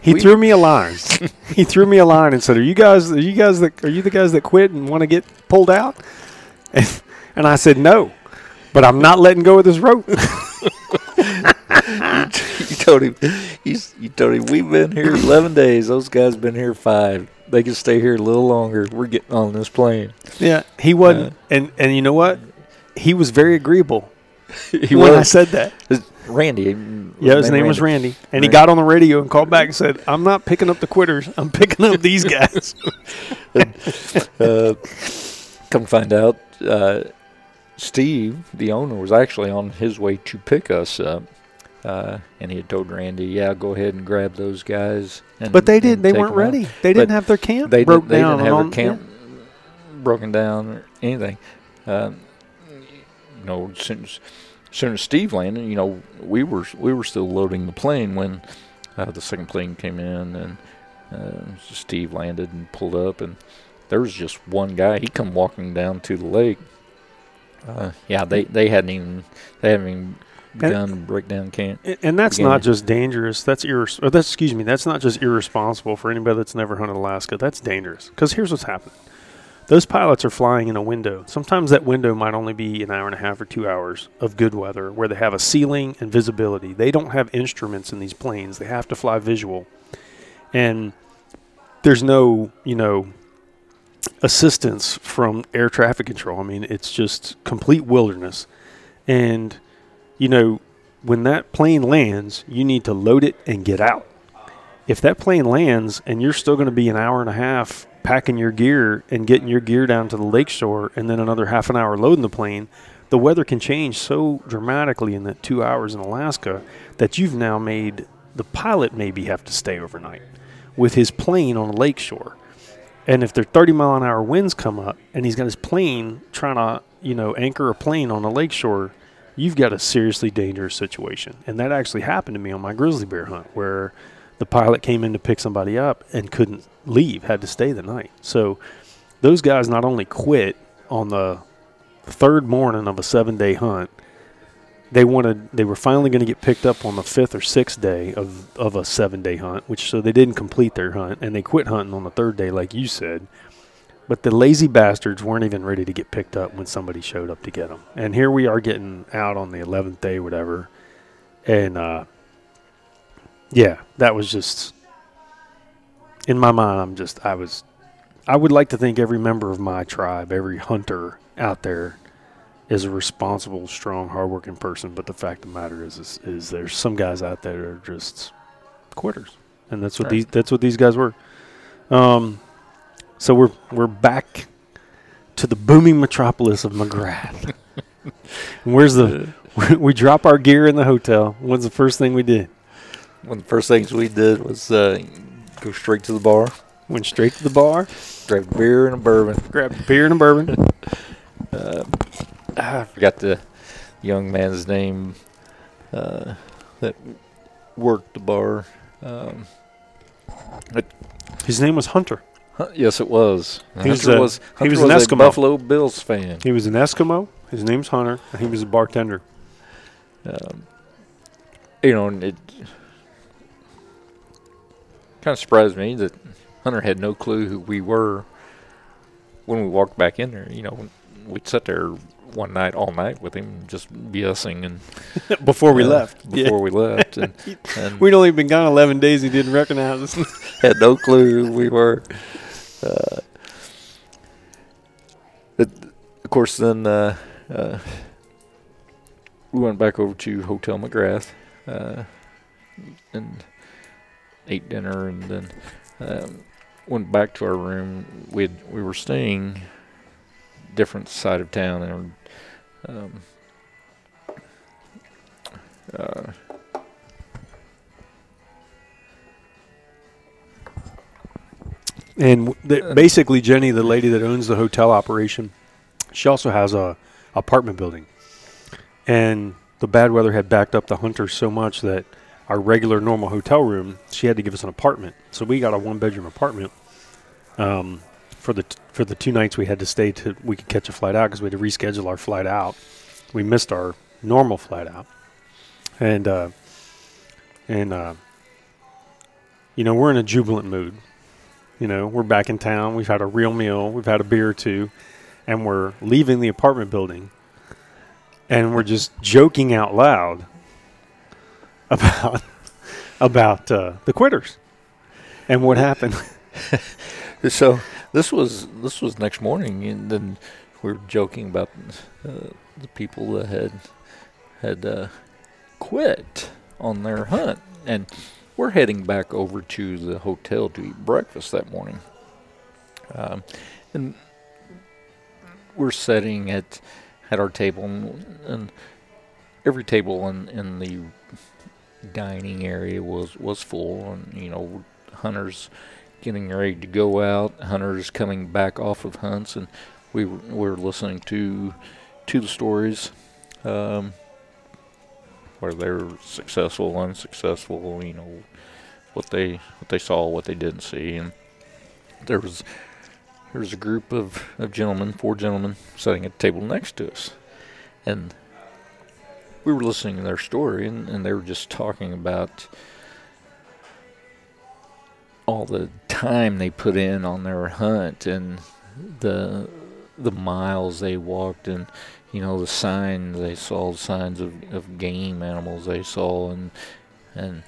He We- threw me a line. *laughs* he threw me a line and said, "Are you guys? Are you guys that? Are you the guys that quit and want to get pulled out?" *laughs* And, and I said, "No, but I'm not letting go of this rope." *laughs* you told him, he's, you told him we've been here 11 days. Those guys been here five. They can stay here a little longer. We're getting on this plane. yeah, he wasn't. and and you know what? He was very agreeable *laughs* He when I said that. Randy. Yeah, his name was Randy, and he got on the radio and called back and said, "I'm not picking up the quitters. I'm picking up these guys." *laughs* uh, come find out, uh, Steve, the owner, was actually on his way to pick us up. Uh, and he had told Randy, "Yeah, go ahead and grab those guys." And, but they didn't. They weren't 'em out." ready. They didn't But have their camp They, broke did, they down. didn't have their camp broken down or anything. Um, you know, since soon as Steve landed, you know, we were we were still loading the plane when uh, the second plane came in, and uh, Steve landed and pulled up, and there was just one guy. He come walking down to the lake. Uh, yeah, they, they hadn't even they hadn't even begun to break down camp. And that's not just dangerous. That's irres- or that's excuse me. That's not just irresponsible for anybody that's never hunted Alaska. That's dangerous because here's what's happening. Those pilots are flying in a window. Sometimes that window might only be an hour and a half or two hours of good weather where they have a ceiling and visibility. They don't have instruments in these planes. They have to fly visual. And there's no, you know, assistance from air traffic control. I mean, it's just complete wilderness. And, you know, when that plane lands, you need to load it and get out. If that plane lands and you're still going to be an hour and a half packing your gear and getting your gear down to the lakeshore and then another half an hour loading the plane, the weather can change so dramatically in that two hours in Alaska that you've now made the pilot maybe have to stay overnight with his plane on the lakeshore. And if their 30 mile an hour winds come up and he's got his plane trying to, you know, anchor a plane on the lakeshore, you've got a seriously dangerous situation. And that actually happened to me on my grizzly bear hunt where the pilot came in to pick somebody up and couldn't leave, had to stay the night. So those guys not only quit on the third morning of a seven day hunt, they wanted they were finally going to get picked up on the fifth or sixth day of, of a seven day hunt, which so they didn't complete their hunt and they quit hunting on the third day, like you said. But the lazy bastards weren't even ready to get picked up when somebody showed up to get them. And here we are getting out on the eleventh day, whatever. And uh, yeah, that was just in my mind. I'm just I was I would like to think every member of my tribe, every hunter out there, is a responsible, strong, hardworking person. But the fact of the matter is, is, is there's some guys out there that are just quitters, and that's what Right. these that's what these guys were. Um, so we're we're back to the booming metropolis of McGrath. *laughs* where's the *laughs* we drop our gear in the hotel. What's the first thing we did? One of the first things we did was uh, go straight to the bar, Went straight to the bar, Grabbed beer and a bourbon. grabbed beer and a bourbon. *laughs* Uh, I forgot the young man's name uh, that worked the bar. Um, His name was Hunter. Yes, it was. He was Hunter a- was, he Hunter was an Eskimo. Buffalo Bills fan. He was an Eskimo. His name's Hunter, and he was a bartender. Um, you know, it kind of surprised me that Hunter had no clue who we were. when we walked back in there, you know, we'd sit there one night all night with him, just BSing and *laughs* before we uh, left. Before we left, and, *laughs* and We'd only been gone 11 days. He didn't recognize us. had no clue who we were. Uh, it, of course, then uh, uh, we went back over to Hotel McGrath uh, and ate dinner, and then um, went back to our room. We we were staying different side of town, and um, And the, basically, Jenny, the lady that owns the hotel operation, she also has a apartment building. And the bad weather had backed up the hunters so much that our regular normal hotel room, she had to give us an apartment. So we got a one bedroom apartment. Um, for the t- for the two nights we had to stay to we could catch a flight out because we had to reschedule our flight out. We missed our normal flight out, and uh, and uh, you know we're in a jubilant mood. You know, we're back in town. We've had a real meal. We've had a beer or two, and we're leaving the apartment building. And we're just joking out loud *laughs* about about uh, the quitters and what happened. *laughs* So this was this was next morning, and then we were joking about uh, the people that had had uh, quit on their hunt, and we're heading back over to the hotel to eat breakfast that morning. Um, and we're sitting at at our table, and, and every table in in the dining area was was full, and you know hunters getting ready to go out, hunters coming back off of hunts, and we were, we were listening to to the stories, um, where they were successful, unsuccessful, you know, what they what they saw, what they didn't see, and there was there was a group of, of gentlemen, four gentlemen, sitting at the table next to us, and we were listening to their story, and, and they were just talking about all the time they put in on their hunt and the the miles they walked and you know the signs they saw the signs of, of game animals they saw and and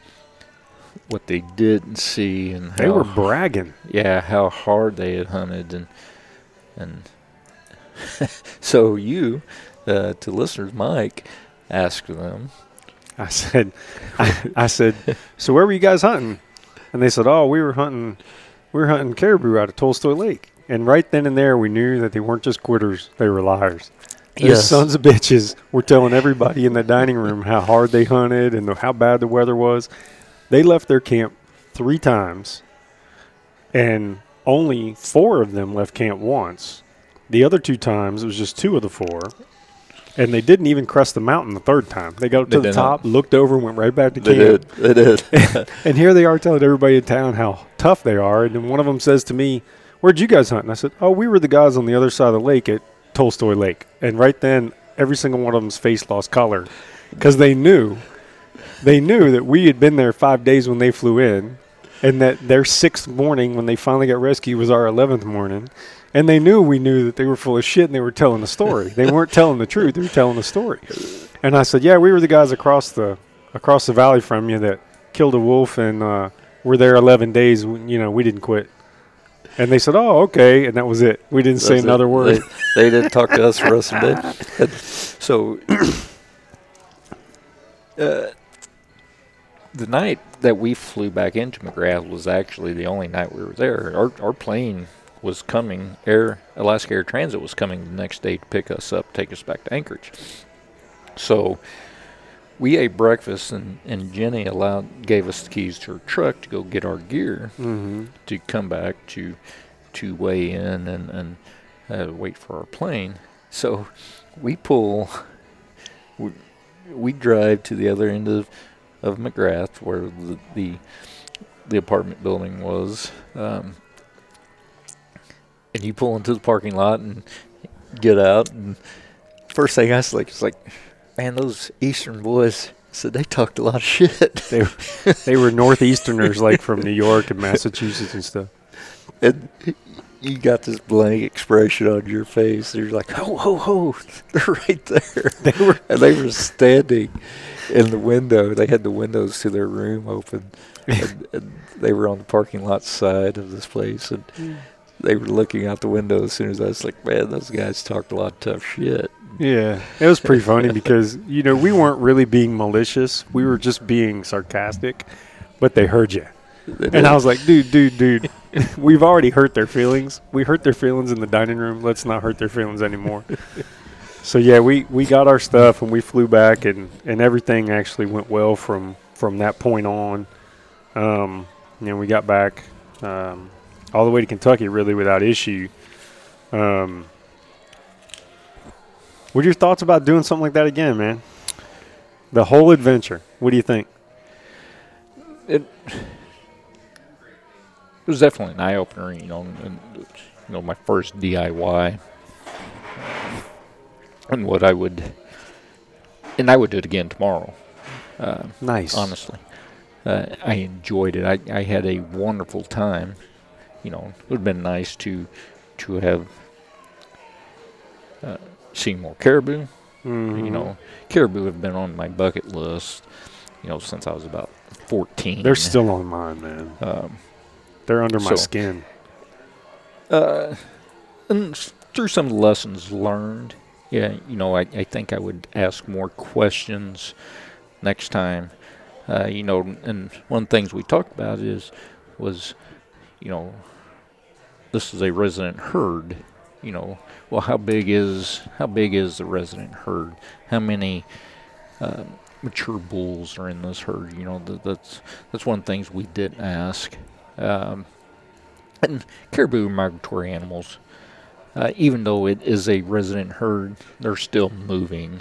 what they didn't see and They how, were bragging. yeah how hard they had hunted and and *laughs* so you uh, to listeners Mike asked them I said, I, I said, so where were you guys hunting? And they said, oh, we were hunting, we were hunting caribou out of Tolstoy Lake. And right then and there, we knew that they weren't just quitters; they were liars. Those Yes. sons of bitches were telling everybody in the dining room how hard they hunted and how bad the weather was. They left their camp three times, and only four of them left camp once. The other two times, it was just two of the four. And they didn't even crest the mountain the third time. They got up They to the did not. top, looked over, and went right back to they camp. did they did *laughs* And here they are telling everybody in town how tough they are. And then one of them says to me, Where'd you guys hunt? And I said, Oh, we were the guys on the other side of the lake at Tolstoy Lake. And right then, every single one of them's face lost color because they knew, they knew that we had been there five days when they flew in and that their sixth morning when they finally got rescued was our 11th morning. And they knew we knew that they were full of shit and they were telling a story. they *laughs* weren't telling the truth, they were telling a story. And I said, Yeah, we were the guys across the across the valley from you that killed a wolf and uh, were there 11 days. when, You know, we didn't quit. And they said, "Oh, okay," and that was it. We didn't say That's it. another word. They, they didn't talk to us for us today. *laughs* And so, *clears throat* uh, the night that we flew back into McGrath was actually the only night we were there. Our our plane was coming. Air Alaska Air Transit was coming the next day to pick us up, take us back to Anchorage. So. We ate breakfast and, and Jenny allowed gave us the keys to her truck to go get our gear hmm to come back to to weigh in and and uh, wait for our plane. So we pull, we, we drive to the other end of of McGrath where the the, the apartment building was, um, and you pull into the parking lot and get out. And first thing I was like, it's like, man, those Eastern boys said they talked a lot of shit. They they were northeasterners, like from New York and Massachusetts and stuff. and you got this blank expression on your face. You're like, ho, ho, ho, *laughs* they're right there. They were and they were standing in the window. They had the windows to their room open, and, *laughs* and they were on the parking lot side of this place, and mm. they were looking out the window as soon as I was like, man, those guys talked a lot of tough shit. Yeah, it was pretty funny because you know we weren't really being malicious; we were just being sarcastic, but they heard you, and I was like, "Dude, dude, dude, *laughs* we've already hurt their feelings. We hurt their feelings in the dining room. Let's not hurt their feelings anymore." *laughs* so yeah, we we got our stuff and we flew back, and and everything actually went well from from that point on. Um, know, we got back um, all the way to Kentucky really without issue. Um, what are your thoughts about doing something like that again, man? The whole adventure. What do you think? it it was definitely an eye opener, you know, and you know my first DIY, and what I would, and I would do it again tomorrow. Uh, Nice. honestly, uh, I enjoyed it. I, I had a wonderful time. You know, it would have been nice to to have uh, seen more caribou. Mhm. You know, caribou have been on my bucket list. You know, since I was about fourteen. they're still on mine, man. Um, They're under my So- skin. uh, and through some lessons learned, yeah, you know, I, I think I would ask more questions next time. Uh, you know, and one of the things we talked about is was, you know, this is a resident herd. You know, well, how big is how big is the resident herd? How many uh, mature bulls are in this herd? You know, th- that's that's one of the things we didn't ask. Um, and caribou are migratory animals. Uh, even though it is a resident herd, they're still moving.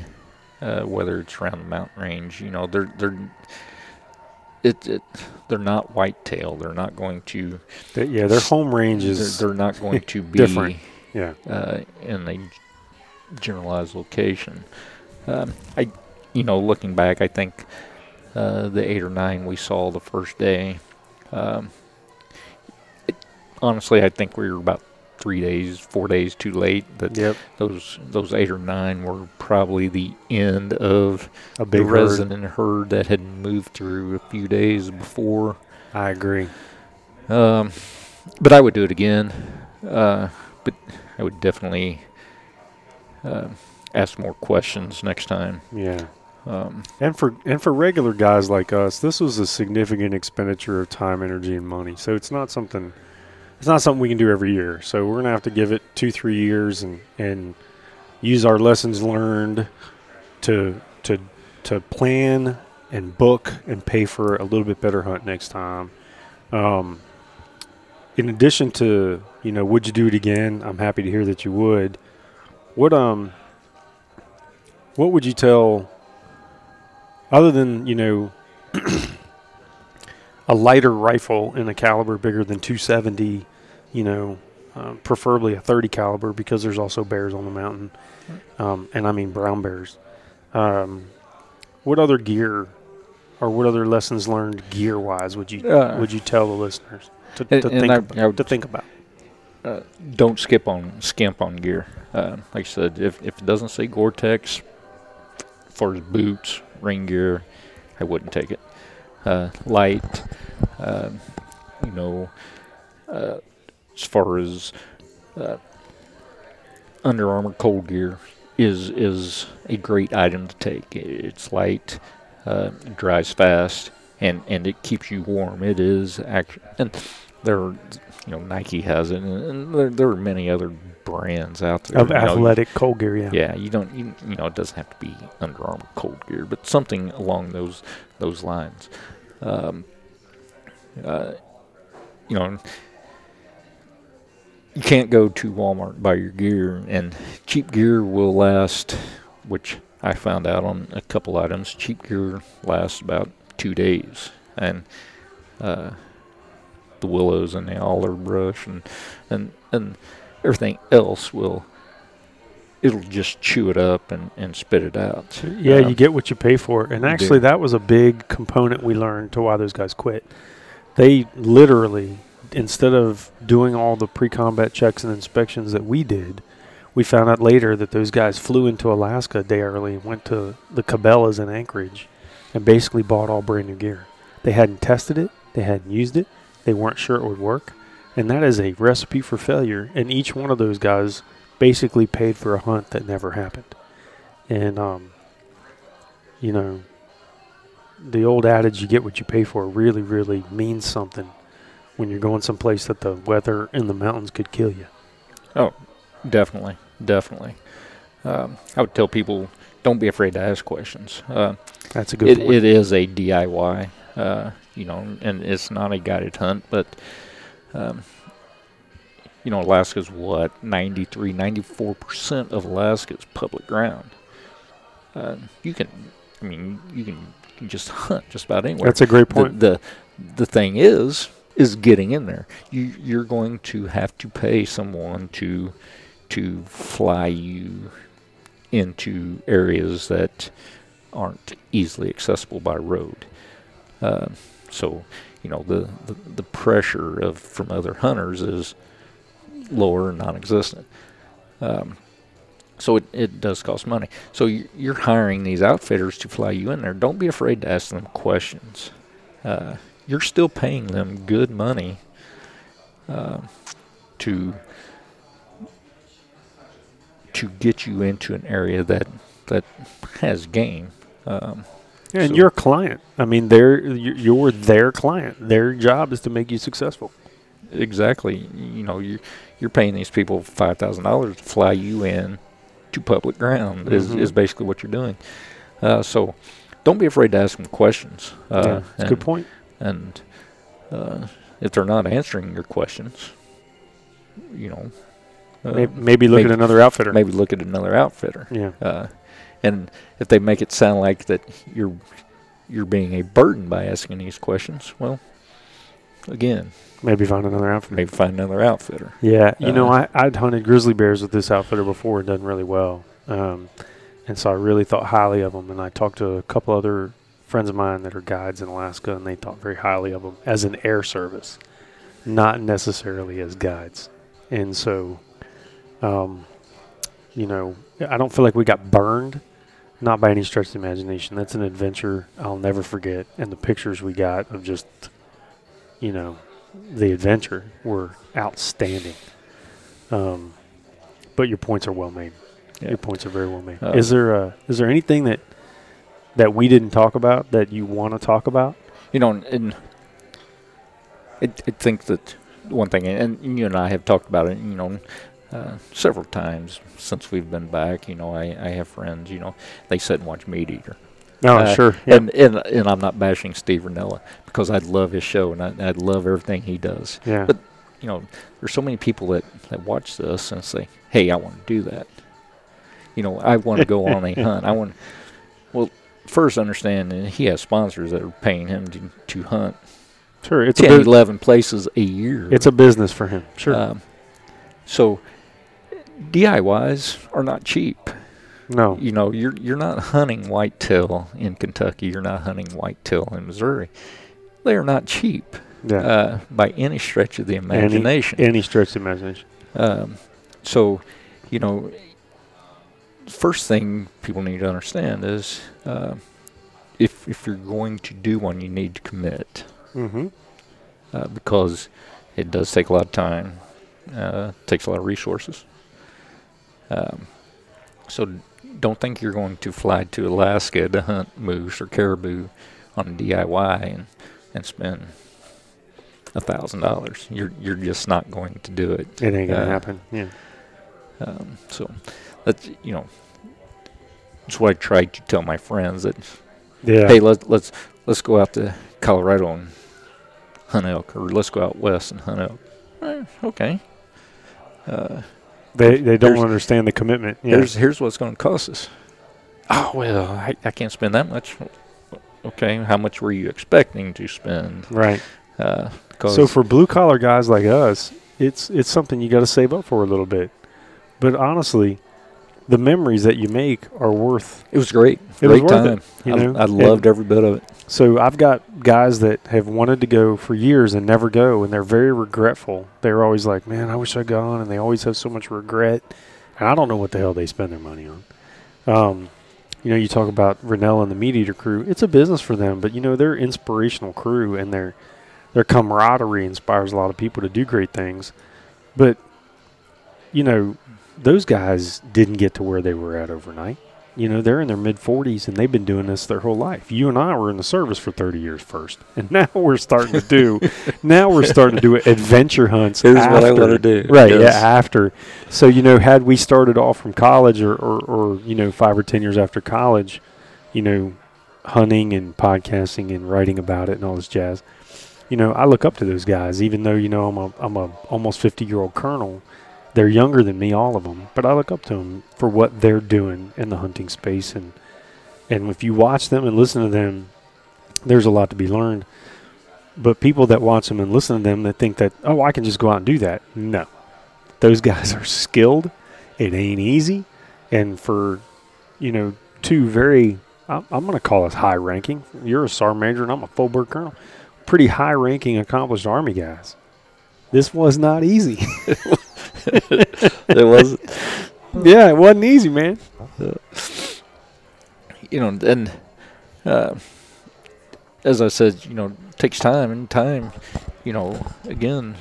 Uh, whether it's around the mountain range, you know, they're they're it, it they're not whitetail. They're not going to. They- yeah, their home range They're, is they're not going to *laughs* be different. yeah. uh, in a generalized location. Um, I, you know, looking back, I think uh, the eight or nine we saw the first day. Um, it, honestly, I think we were about three days, four days too late. That Yep. those those eight or nine were probably the end of A big the herd. resident herd that had moved through a few days before. I agree. Um, but I would do it again. Uh, but I would definitely uh, ask more questions next time. Yeah. Um, And for and for regular guys like us, this was a significant expenditure of time, energy, and money. So it's not something it's not something we can do every year. So we're gonna have to give it two, three years and and use our lessons learned to to to plan and book and pay for a little bit better hunt next time. Um, in addition to you know, would you do it again? I'm happy to hear that you would. What um, what would you tell other than you know *clears throat* a lighter rifle in a caliber bigger than 270 you know um, preferably a 30 caliber because there's also bears on the mountain um, and i mean brown bears um, what other gear or what other lessons learned gear wise would you Uh, would you tell the listeners to, to think I- about, I to think about uh, don't skip on skimp on gear. Uh, like I said, if if it doesn't say Gore-Tex, as far as boots, rain gear, I wouldn't take it. Uh, light, uh, you know, uh, as far as uh, Under Armour cold gear is is a great item to take. It's light, uh, it dries fast, and and it keeps you warm. It is actually, and there, are, you know, Nike has it, and, there, there are many other brands out there. of you know, athletic cold gear yeah yeah, you don't, you, you know, it doesn't have to be Under Armour cold gear, but something along those those lines. Um, uh, you know, you can't go to Walmart and buy your gear, and cheap gear will last, which I found out on a couple items. Cheap gear lasts about two days, and uh, the willows and the alder brush and and and everything else will it'll just chew it up and, and spit it out. Yeah, Um, you get what you pay for. And actually, that was a big component we learned to why those guys quit. They literally instead of doing all the pre-combat checks and inspections that we did, we found out later that those guys flew into Alaska a day early and went to the Cabela's in Anchorage and basically bought all brand new gear. They hadn't tested it, they hadn't used it, they weren't sure it would work, and that is a recipe for failure. And each one of those guys basically paid for a hunt that never happened. And um, you know, the old adage "you get what you pay for" really, really means something when you're going someplace that the weather in the mountains could kill you. Oh, definitely, definitely. Um, I would tell people don't be afraid to ask questions. Uh, That's a good it, point. it is a DIY, uh, you know, and it's not a guided hunt, but um, you know, Alaska's what 93, 94 percent of Alaska is public ground. Uh, you can, I mean, you can, you can just *laughs* hunt just about anywhere. That's a great the, point. the the thing is is getting in there. You you're going to have to pay someone to to fly you into areas that aren't easily accessible by road. Uh, so you know the, the the pressure of from other hunters is lower and non-existent. Um, so it, it does cost money. So you- you're hiring these outfitters to fly you in there. Don't be afraid to ask them questions. Uh, you're still paying them good money uh, to to get you into an area that that has game. Um, and so- you're a client. I mean, they're you- you're their client. Their job is to make you successful. exactly, you know, you're you're paying these people five thousand dollars to fly you in to public ground. Is Mhm. is basically what you're doing. Uh, so don't be afraid to ask them questions. Uh, yeah, that's a good and- point. and uh, if they're not answering your questions, you know, uh, maybe, maybe look maybe- at another outfitter. maybe look at another outfitter. Yeah, Uh, and if they make it sound like that you're you're being a burden by asking these questions, well, again, maybe find another outfitter. maybe find another outfitter. Yeah, you know, Uh, I I'd hunted grizzly bears with this outfitter before and done really well, um, and so I really thought highly of them. And I talked to a couple other friends of mine that are guides in Alaska, and they thought very highly of them as an air service, not necessarily as guides. And so, um, you know, I don't feel like we got burned, not by any stretch of the imagination. That's an adventure I'll never forget, and the pictures we got of just, you know, the adventure were outstanding. Um, but your points are well made. Yeah. Your points are very well made. Uh, is there a, is there anything that that we didn't talk about that you want to talk about? You know, and, I think that one thing, and you and I have talked about it, you know, uh, several times since we've been back. You know, I, I have friends, you know, they sit and watch Meat Eater. No, Uh, sure. Yeah. And, and and I'm not bashing Steve Rinella because I love his show and I, I love everything he does. yeah. but- You know, there's so many people that, that watch this and say, "Hey, I want to do that." You know, I want to go on a *laughs* hunt. I want. Well, first understand that he has sponsors that are paying him to, to hunt sure. It's a 10, bus- 11 places a year. it's a business for him. Sure. Um, so DIYs are not cheap. no. You know, you're you're not hunting whitetail in Kentucky. You're not hunting whitetail in Missouri. They are not cheap Yeah. uh, by any stretch of the imagination. Any stretch of the imagination. Um, so, you know, first thing people need to understand is uh, if if you're going to do one, you need to commit Mm-hmm. uh, because it does take a lot of time, uh, takes a lot of resources. Um, so don't think you're going to fly to Alaska to hunt moose or caribou on a DIY and and spend a thousand dollars. You're you're just not going to do it. It ain't gonna Uh, happen. Yeah. Um, so that's you know that's what I try to tell my friends that Yeah. hey let's let's let's go out to Colorado and hunt elk or let's go out west and hunt elk. Eh, okay. Uh, they they don't here's- understand the commitment. Yeah. Here's here's what's going to cost us. Oh well, I, I can't spend that much. Okay, how much were you expecting to spend? right. Uh, 'cause- So for blue collar guys like us, it's it's something you got to save up for a little bit. But honestly, the memories that you make are worth. It was great. It was great worth time. it. You I, know, I loved every bit of it. So I've got guys that have wanted to go for years and never go, and they're very regretful. They're always like, "Man, I wish I'd gone," and they always have so much regret. And I don't know what the hell they spend their money on. Um, you know, you talk about Rinella and the Meat Eater crew. It's a business for them, but you know they're inspirational crew, and their their camaraderie inspires a lot of people to do great things. But you know, those guys didn't get to where they were at overnight. You know, they're in their mid 40s and they've been doing this their whole life. You and I were in the service for 30 years first, and *laughs* now we're starting to do. *laughs* now we're starting to do adventure hunts. Here's what I after. want to do. Right, Yes. yeah, after. So, you know, had we started off from college or, or, or, you know, five or 10 years after college, you know, hunting and podcasting and writing about it and all this jazz, you know, I look up to those guys, even though, you know, I'm a, I'm a almost 50 year old colonel. They're younger than me, all of them, but I look up to them for what they're doing in the hunting space. And, and if you watch them and listen to them, there's a lot to be learned. But people that watch them and listen to them that think that, oh, I can just go out and do that. No. Those guys *laughs* are skilled. It ain't easy. And for, you know, two very, I'm, going to call us high ranking. You're a sergeant major and I'm a full bird colonel. Pretty high ranking, accomplished Army guys. This was not easy. *laughs* *laughs* It was, yeah, it wasn't easy, man. you know, and uh, as I said, you know, it takes time and time. You know, again,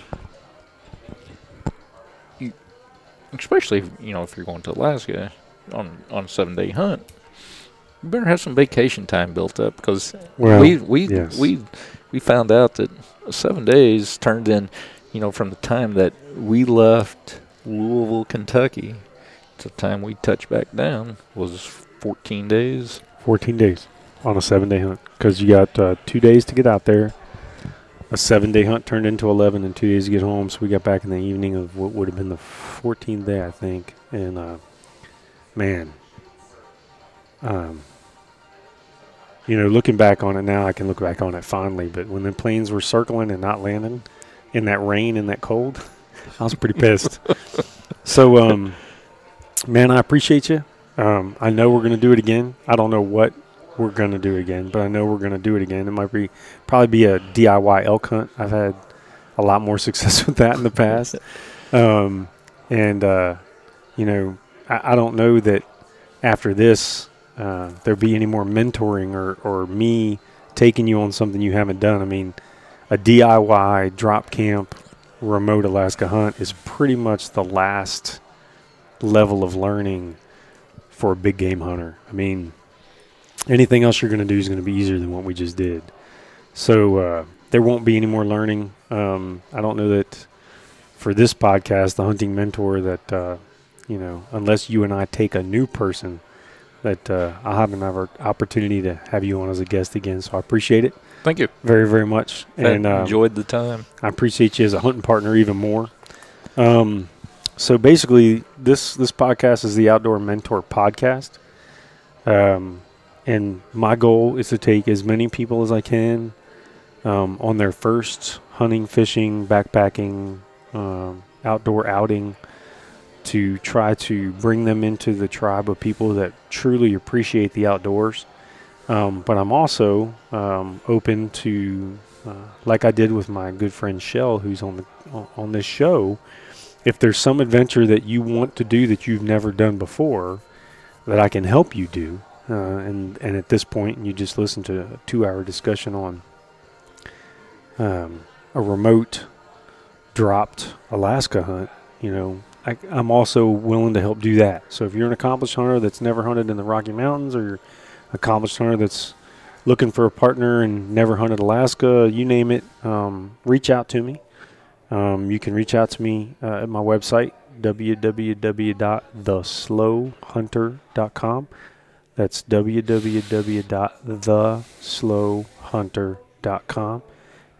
you, especially if, you know if you're going to Alaska on on a seven day hunt, you better have some vacation time built up because Well, we we yes. we we found out that seven days turned in, you know, from the time that we left Louisville, Kentucky, to the time we touched back down was 14 days. 14 days on a seven day hunt because you got uh, two days to get out there. A seven day hunt turned into 11 and two days to get home. So we got back in the evening of what would have been the 14th day, I think. And uh, man, um, you know, looking back on it now, I can look back on it fondly. But when the planes were circling and not landing in that rain and that cold, *laughs* I was pretty pissed. *laughs* so, um, man, I appreciate you. Um, I know we're going to do it again. I don't know what we're going to do again, but I know we're going to do it again. It might be probably be a DIY elk hunt. I've had a lot more *laughs* success with that in the past. Um, and, uh, you know, I, I don't know that after this uh, there be any more mentoring or, or me taking you on something you haven't done. I mean, a DIY drop camp remote Alaska hunt is pretty much the last level of learning for a big game hunter. I mean, anything else you're going to do is going to be easier than what we just did. So uh, there won't be any more learning. Um, I don't know that for this podcast, the hunting mentor, that uh, you know, unless you and I take a new person, that uh, I'll have another opportunity to have you on as a guest again. So I appreciate it Thank you. very, very much, and I um, enjoyed the time. I appreciate you as a hunting partner even more. Um, so basically, this this podcast is the Outdoor Mentor podcast, um, and my goal is to take as many people as I can um, on their first hunting, fishing, backpacking, um, outdoor outing to try to bring them into the tribe of people that truly appreciate the outdoors. Um, but I'm also um, open to, uh, like I did with my good friend Shell, who's on the on this show. If there's some adventure that you want to do that you've never done before, that I can help you do, uh, and and at this point, you just listen to a two-hour discussion on um, a remote dropped Alaska hunt. You know, I, I'm also willing to help do that. So if you're an accomplished hunter that's never hunted in the Rocky Mountains, or you're accomplished hunter that's looking for a partner and never hunted Alaska, you name it, um, reach out to me. Um, you can reach out to me uh, at my website, www.theslowhunter.com. That's www.theslowhunter.com.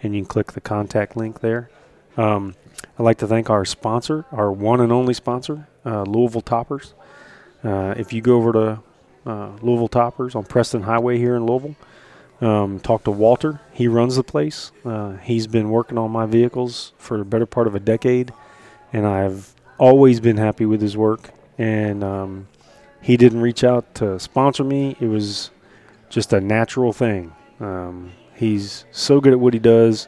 And you can click the contact link there. Um, I'd like to thank our sponsor, our one and only sponsor, uh, Louisville Toppers. Uh, if you go over to uh, Louisville Toppers on Preston Highway here in Louisville, um, talk to Walter. He runs the place. Uh, he's been working on my vehicles for the better part of a decade, and I've always been happy with his work. And um, he didn't reach out to sponsor me. It was just a natural thing. Um, he's so good at what he does,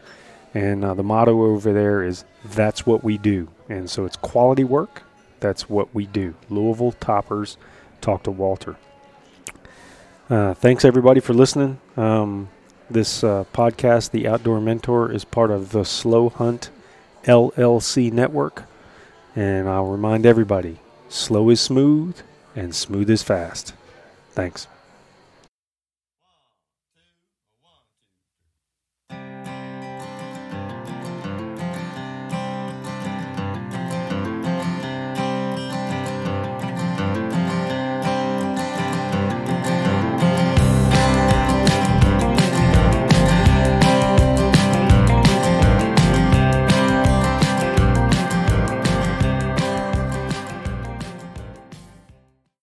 and uh, the motto over there is "That's what we do." And so it's quality work. That's what we do. Louisville Toppers. Talk to Walter. Uh, thanks everybody for listening. Um, this uh, podcast, The Outdoor Mentor, is part of the Slow Hunt LLC network. And I'll remind everybody slow is smooth and smooth is fast. Thanks.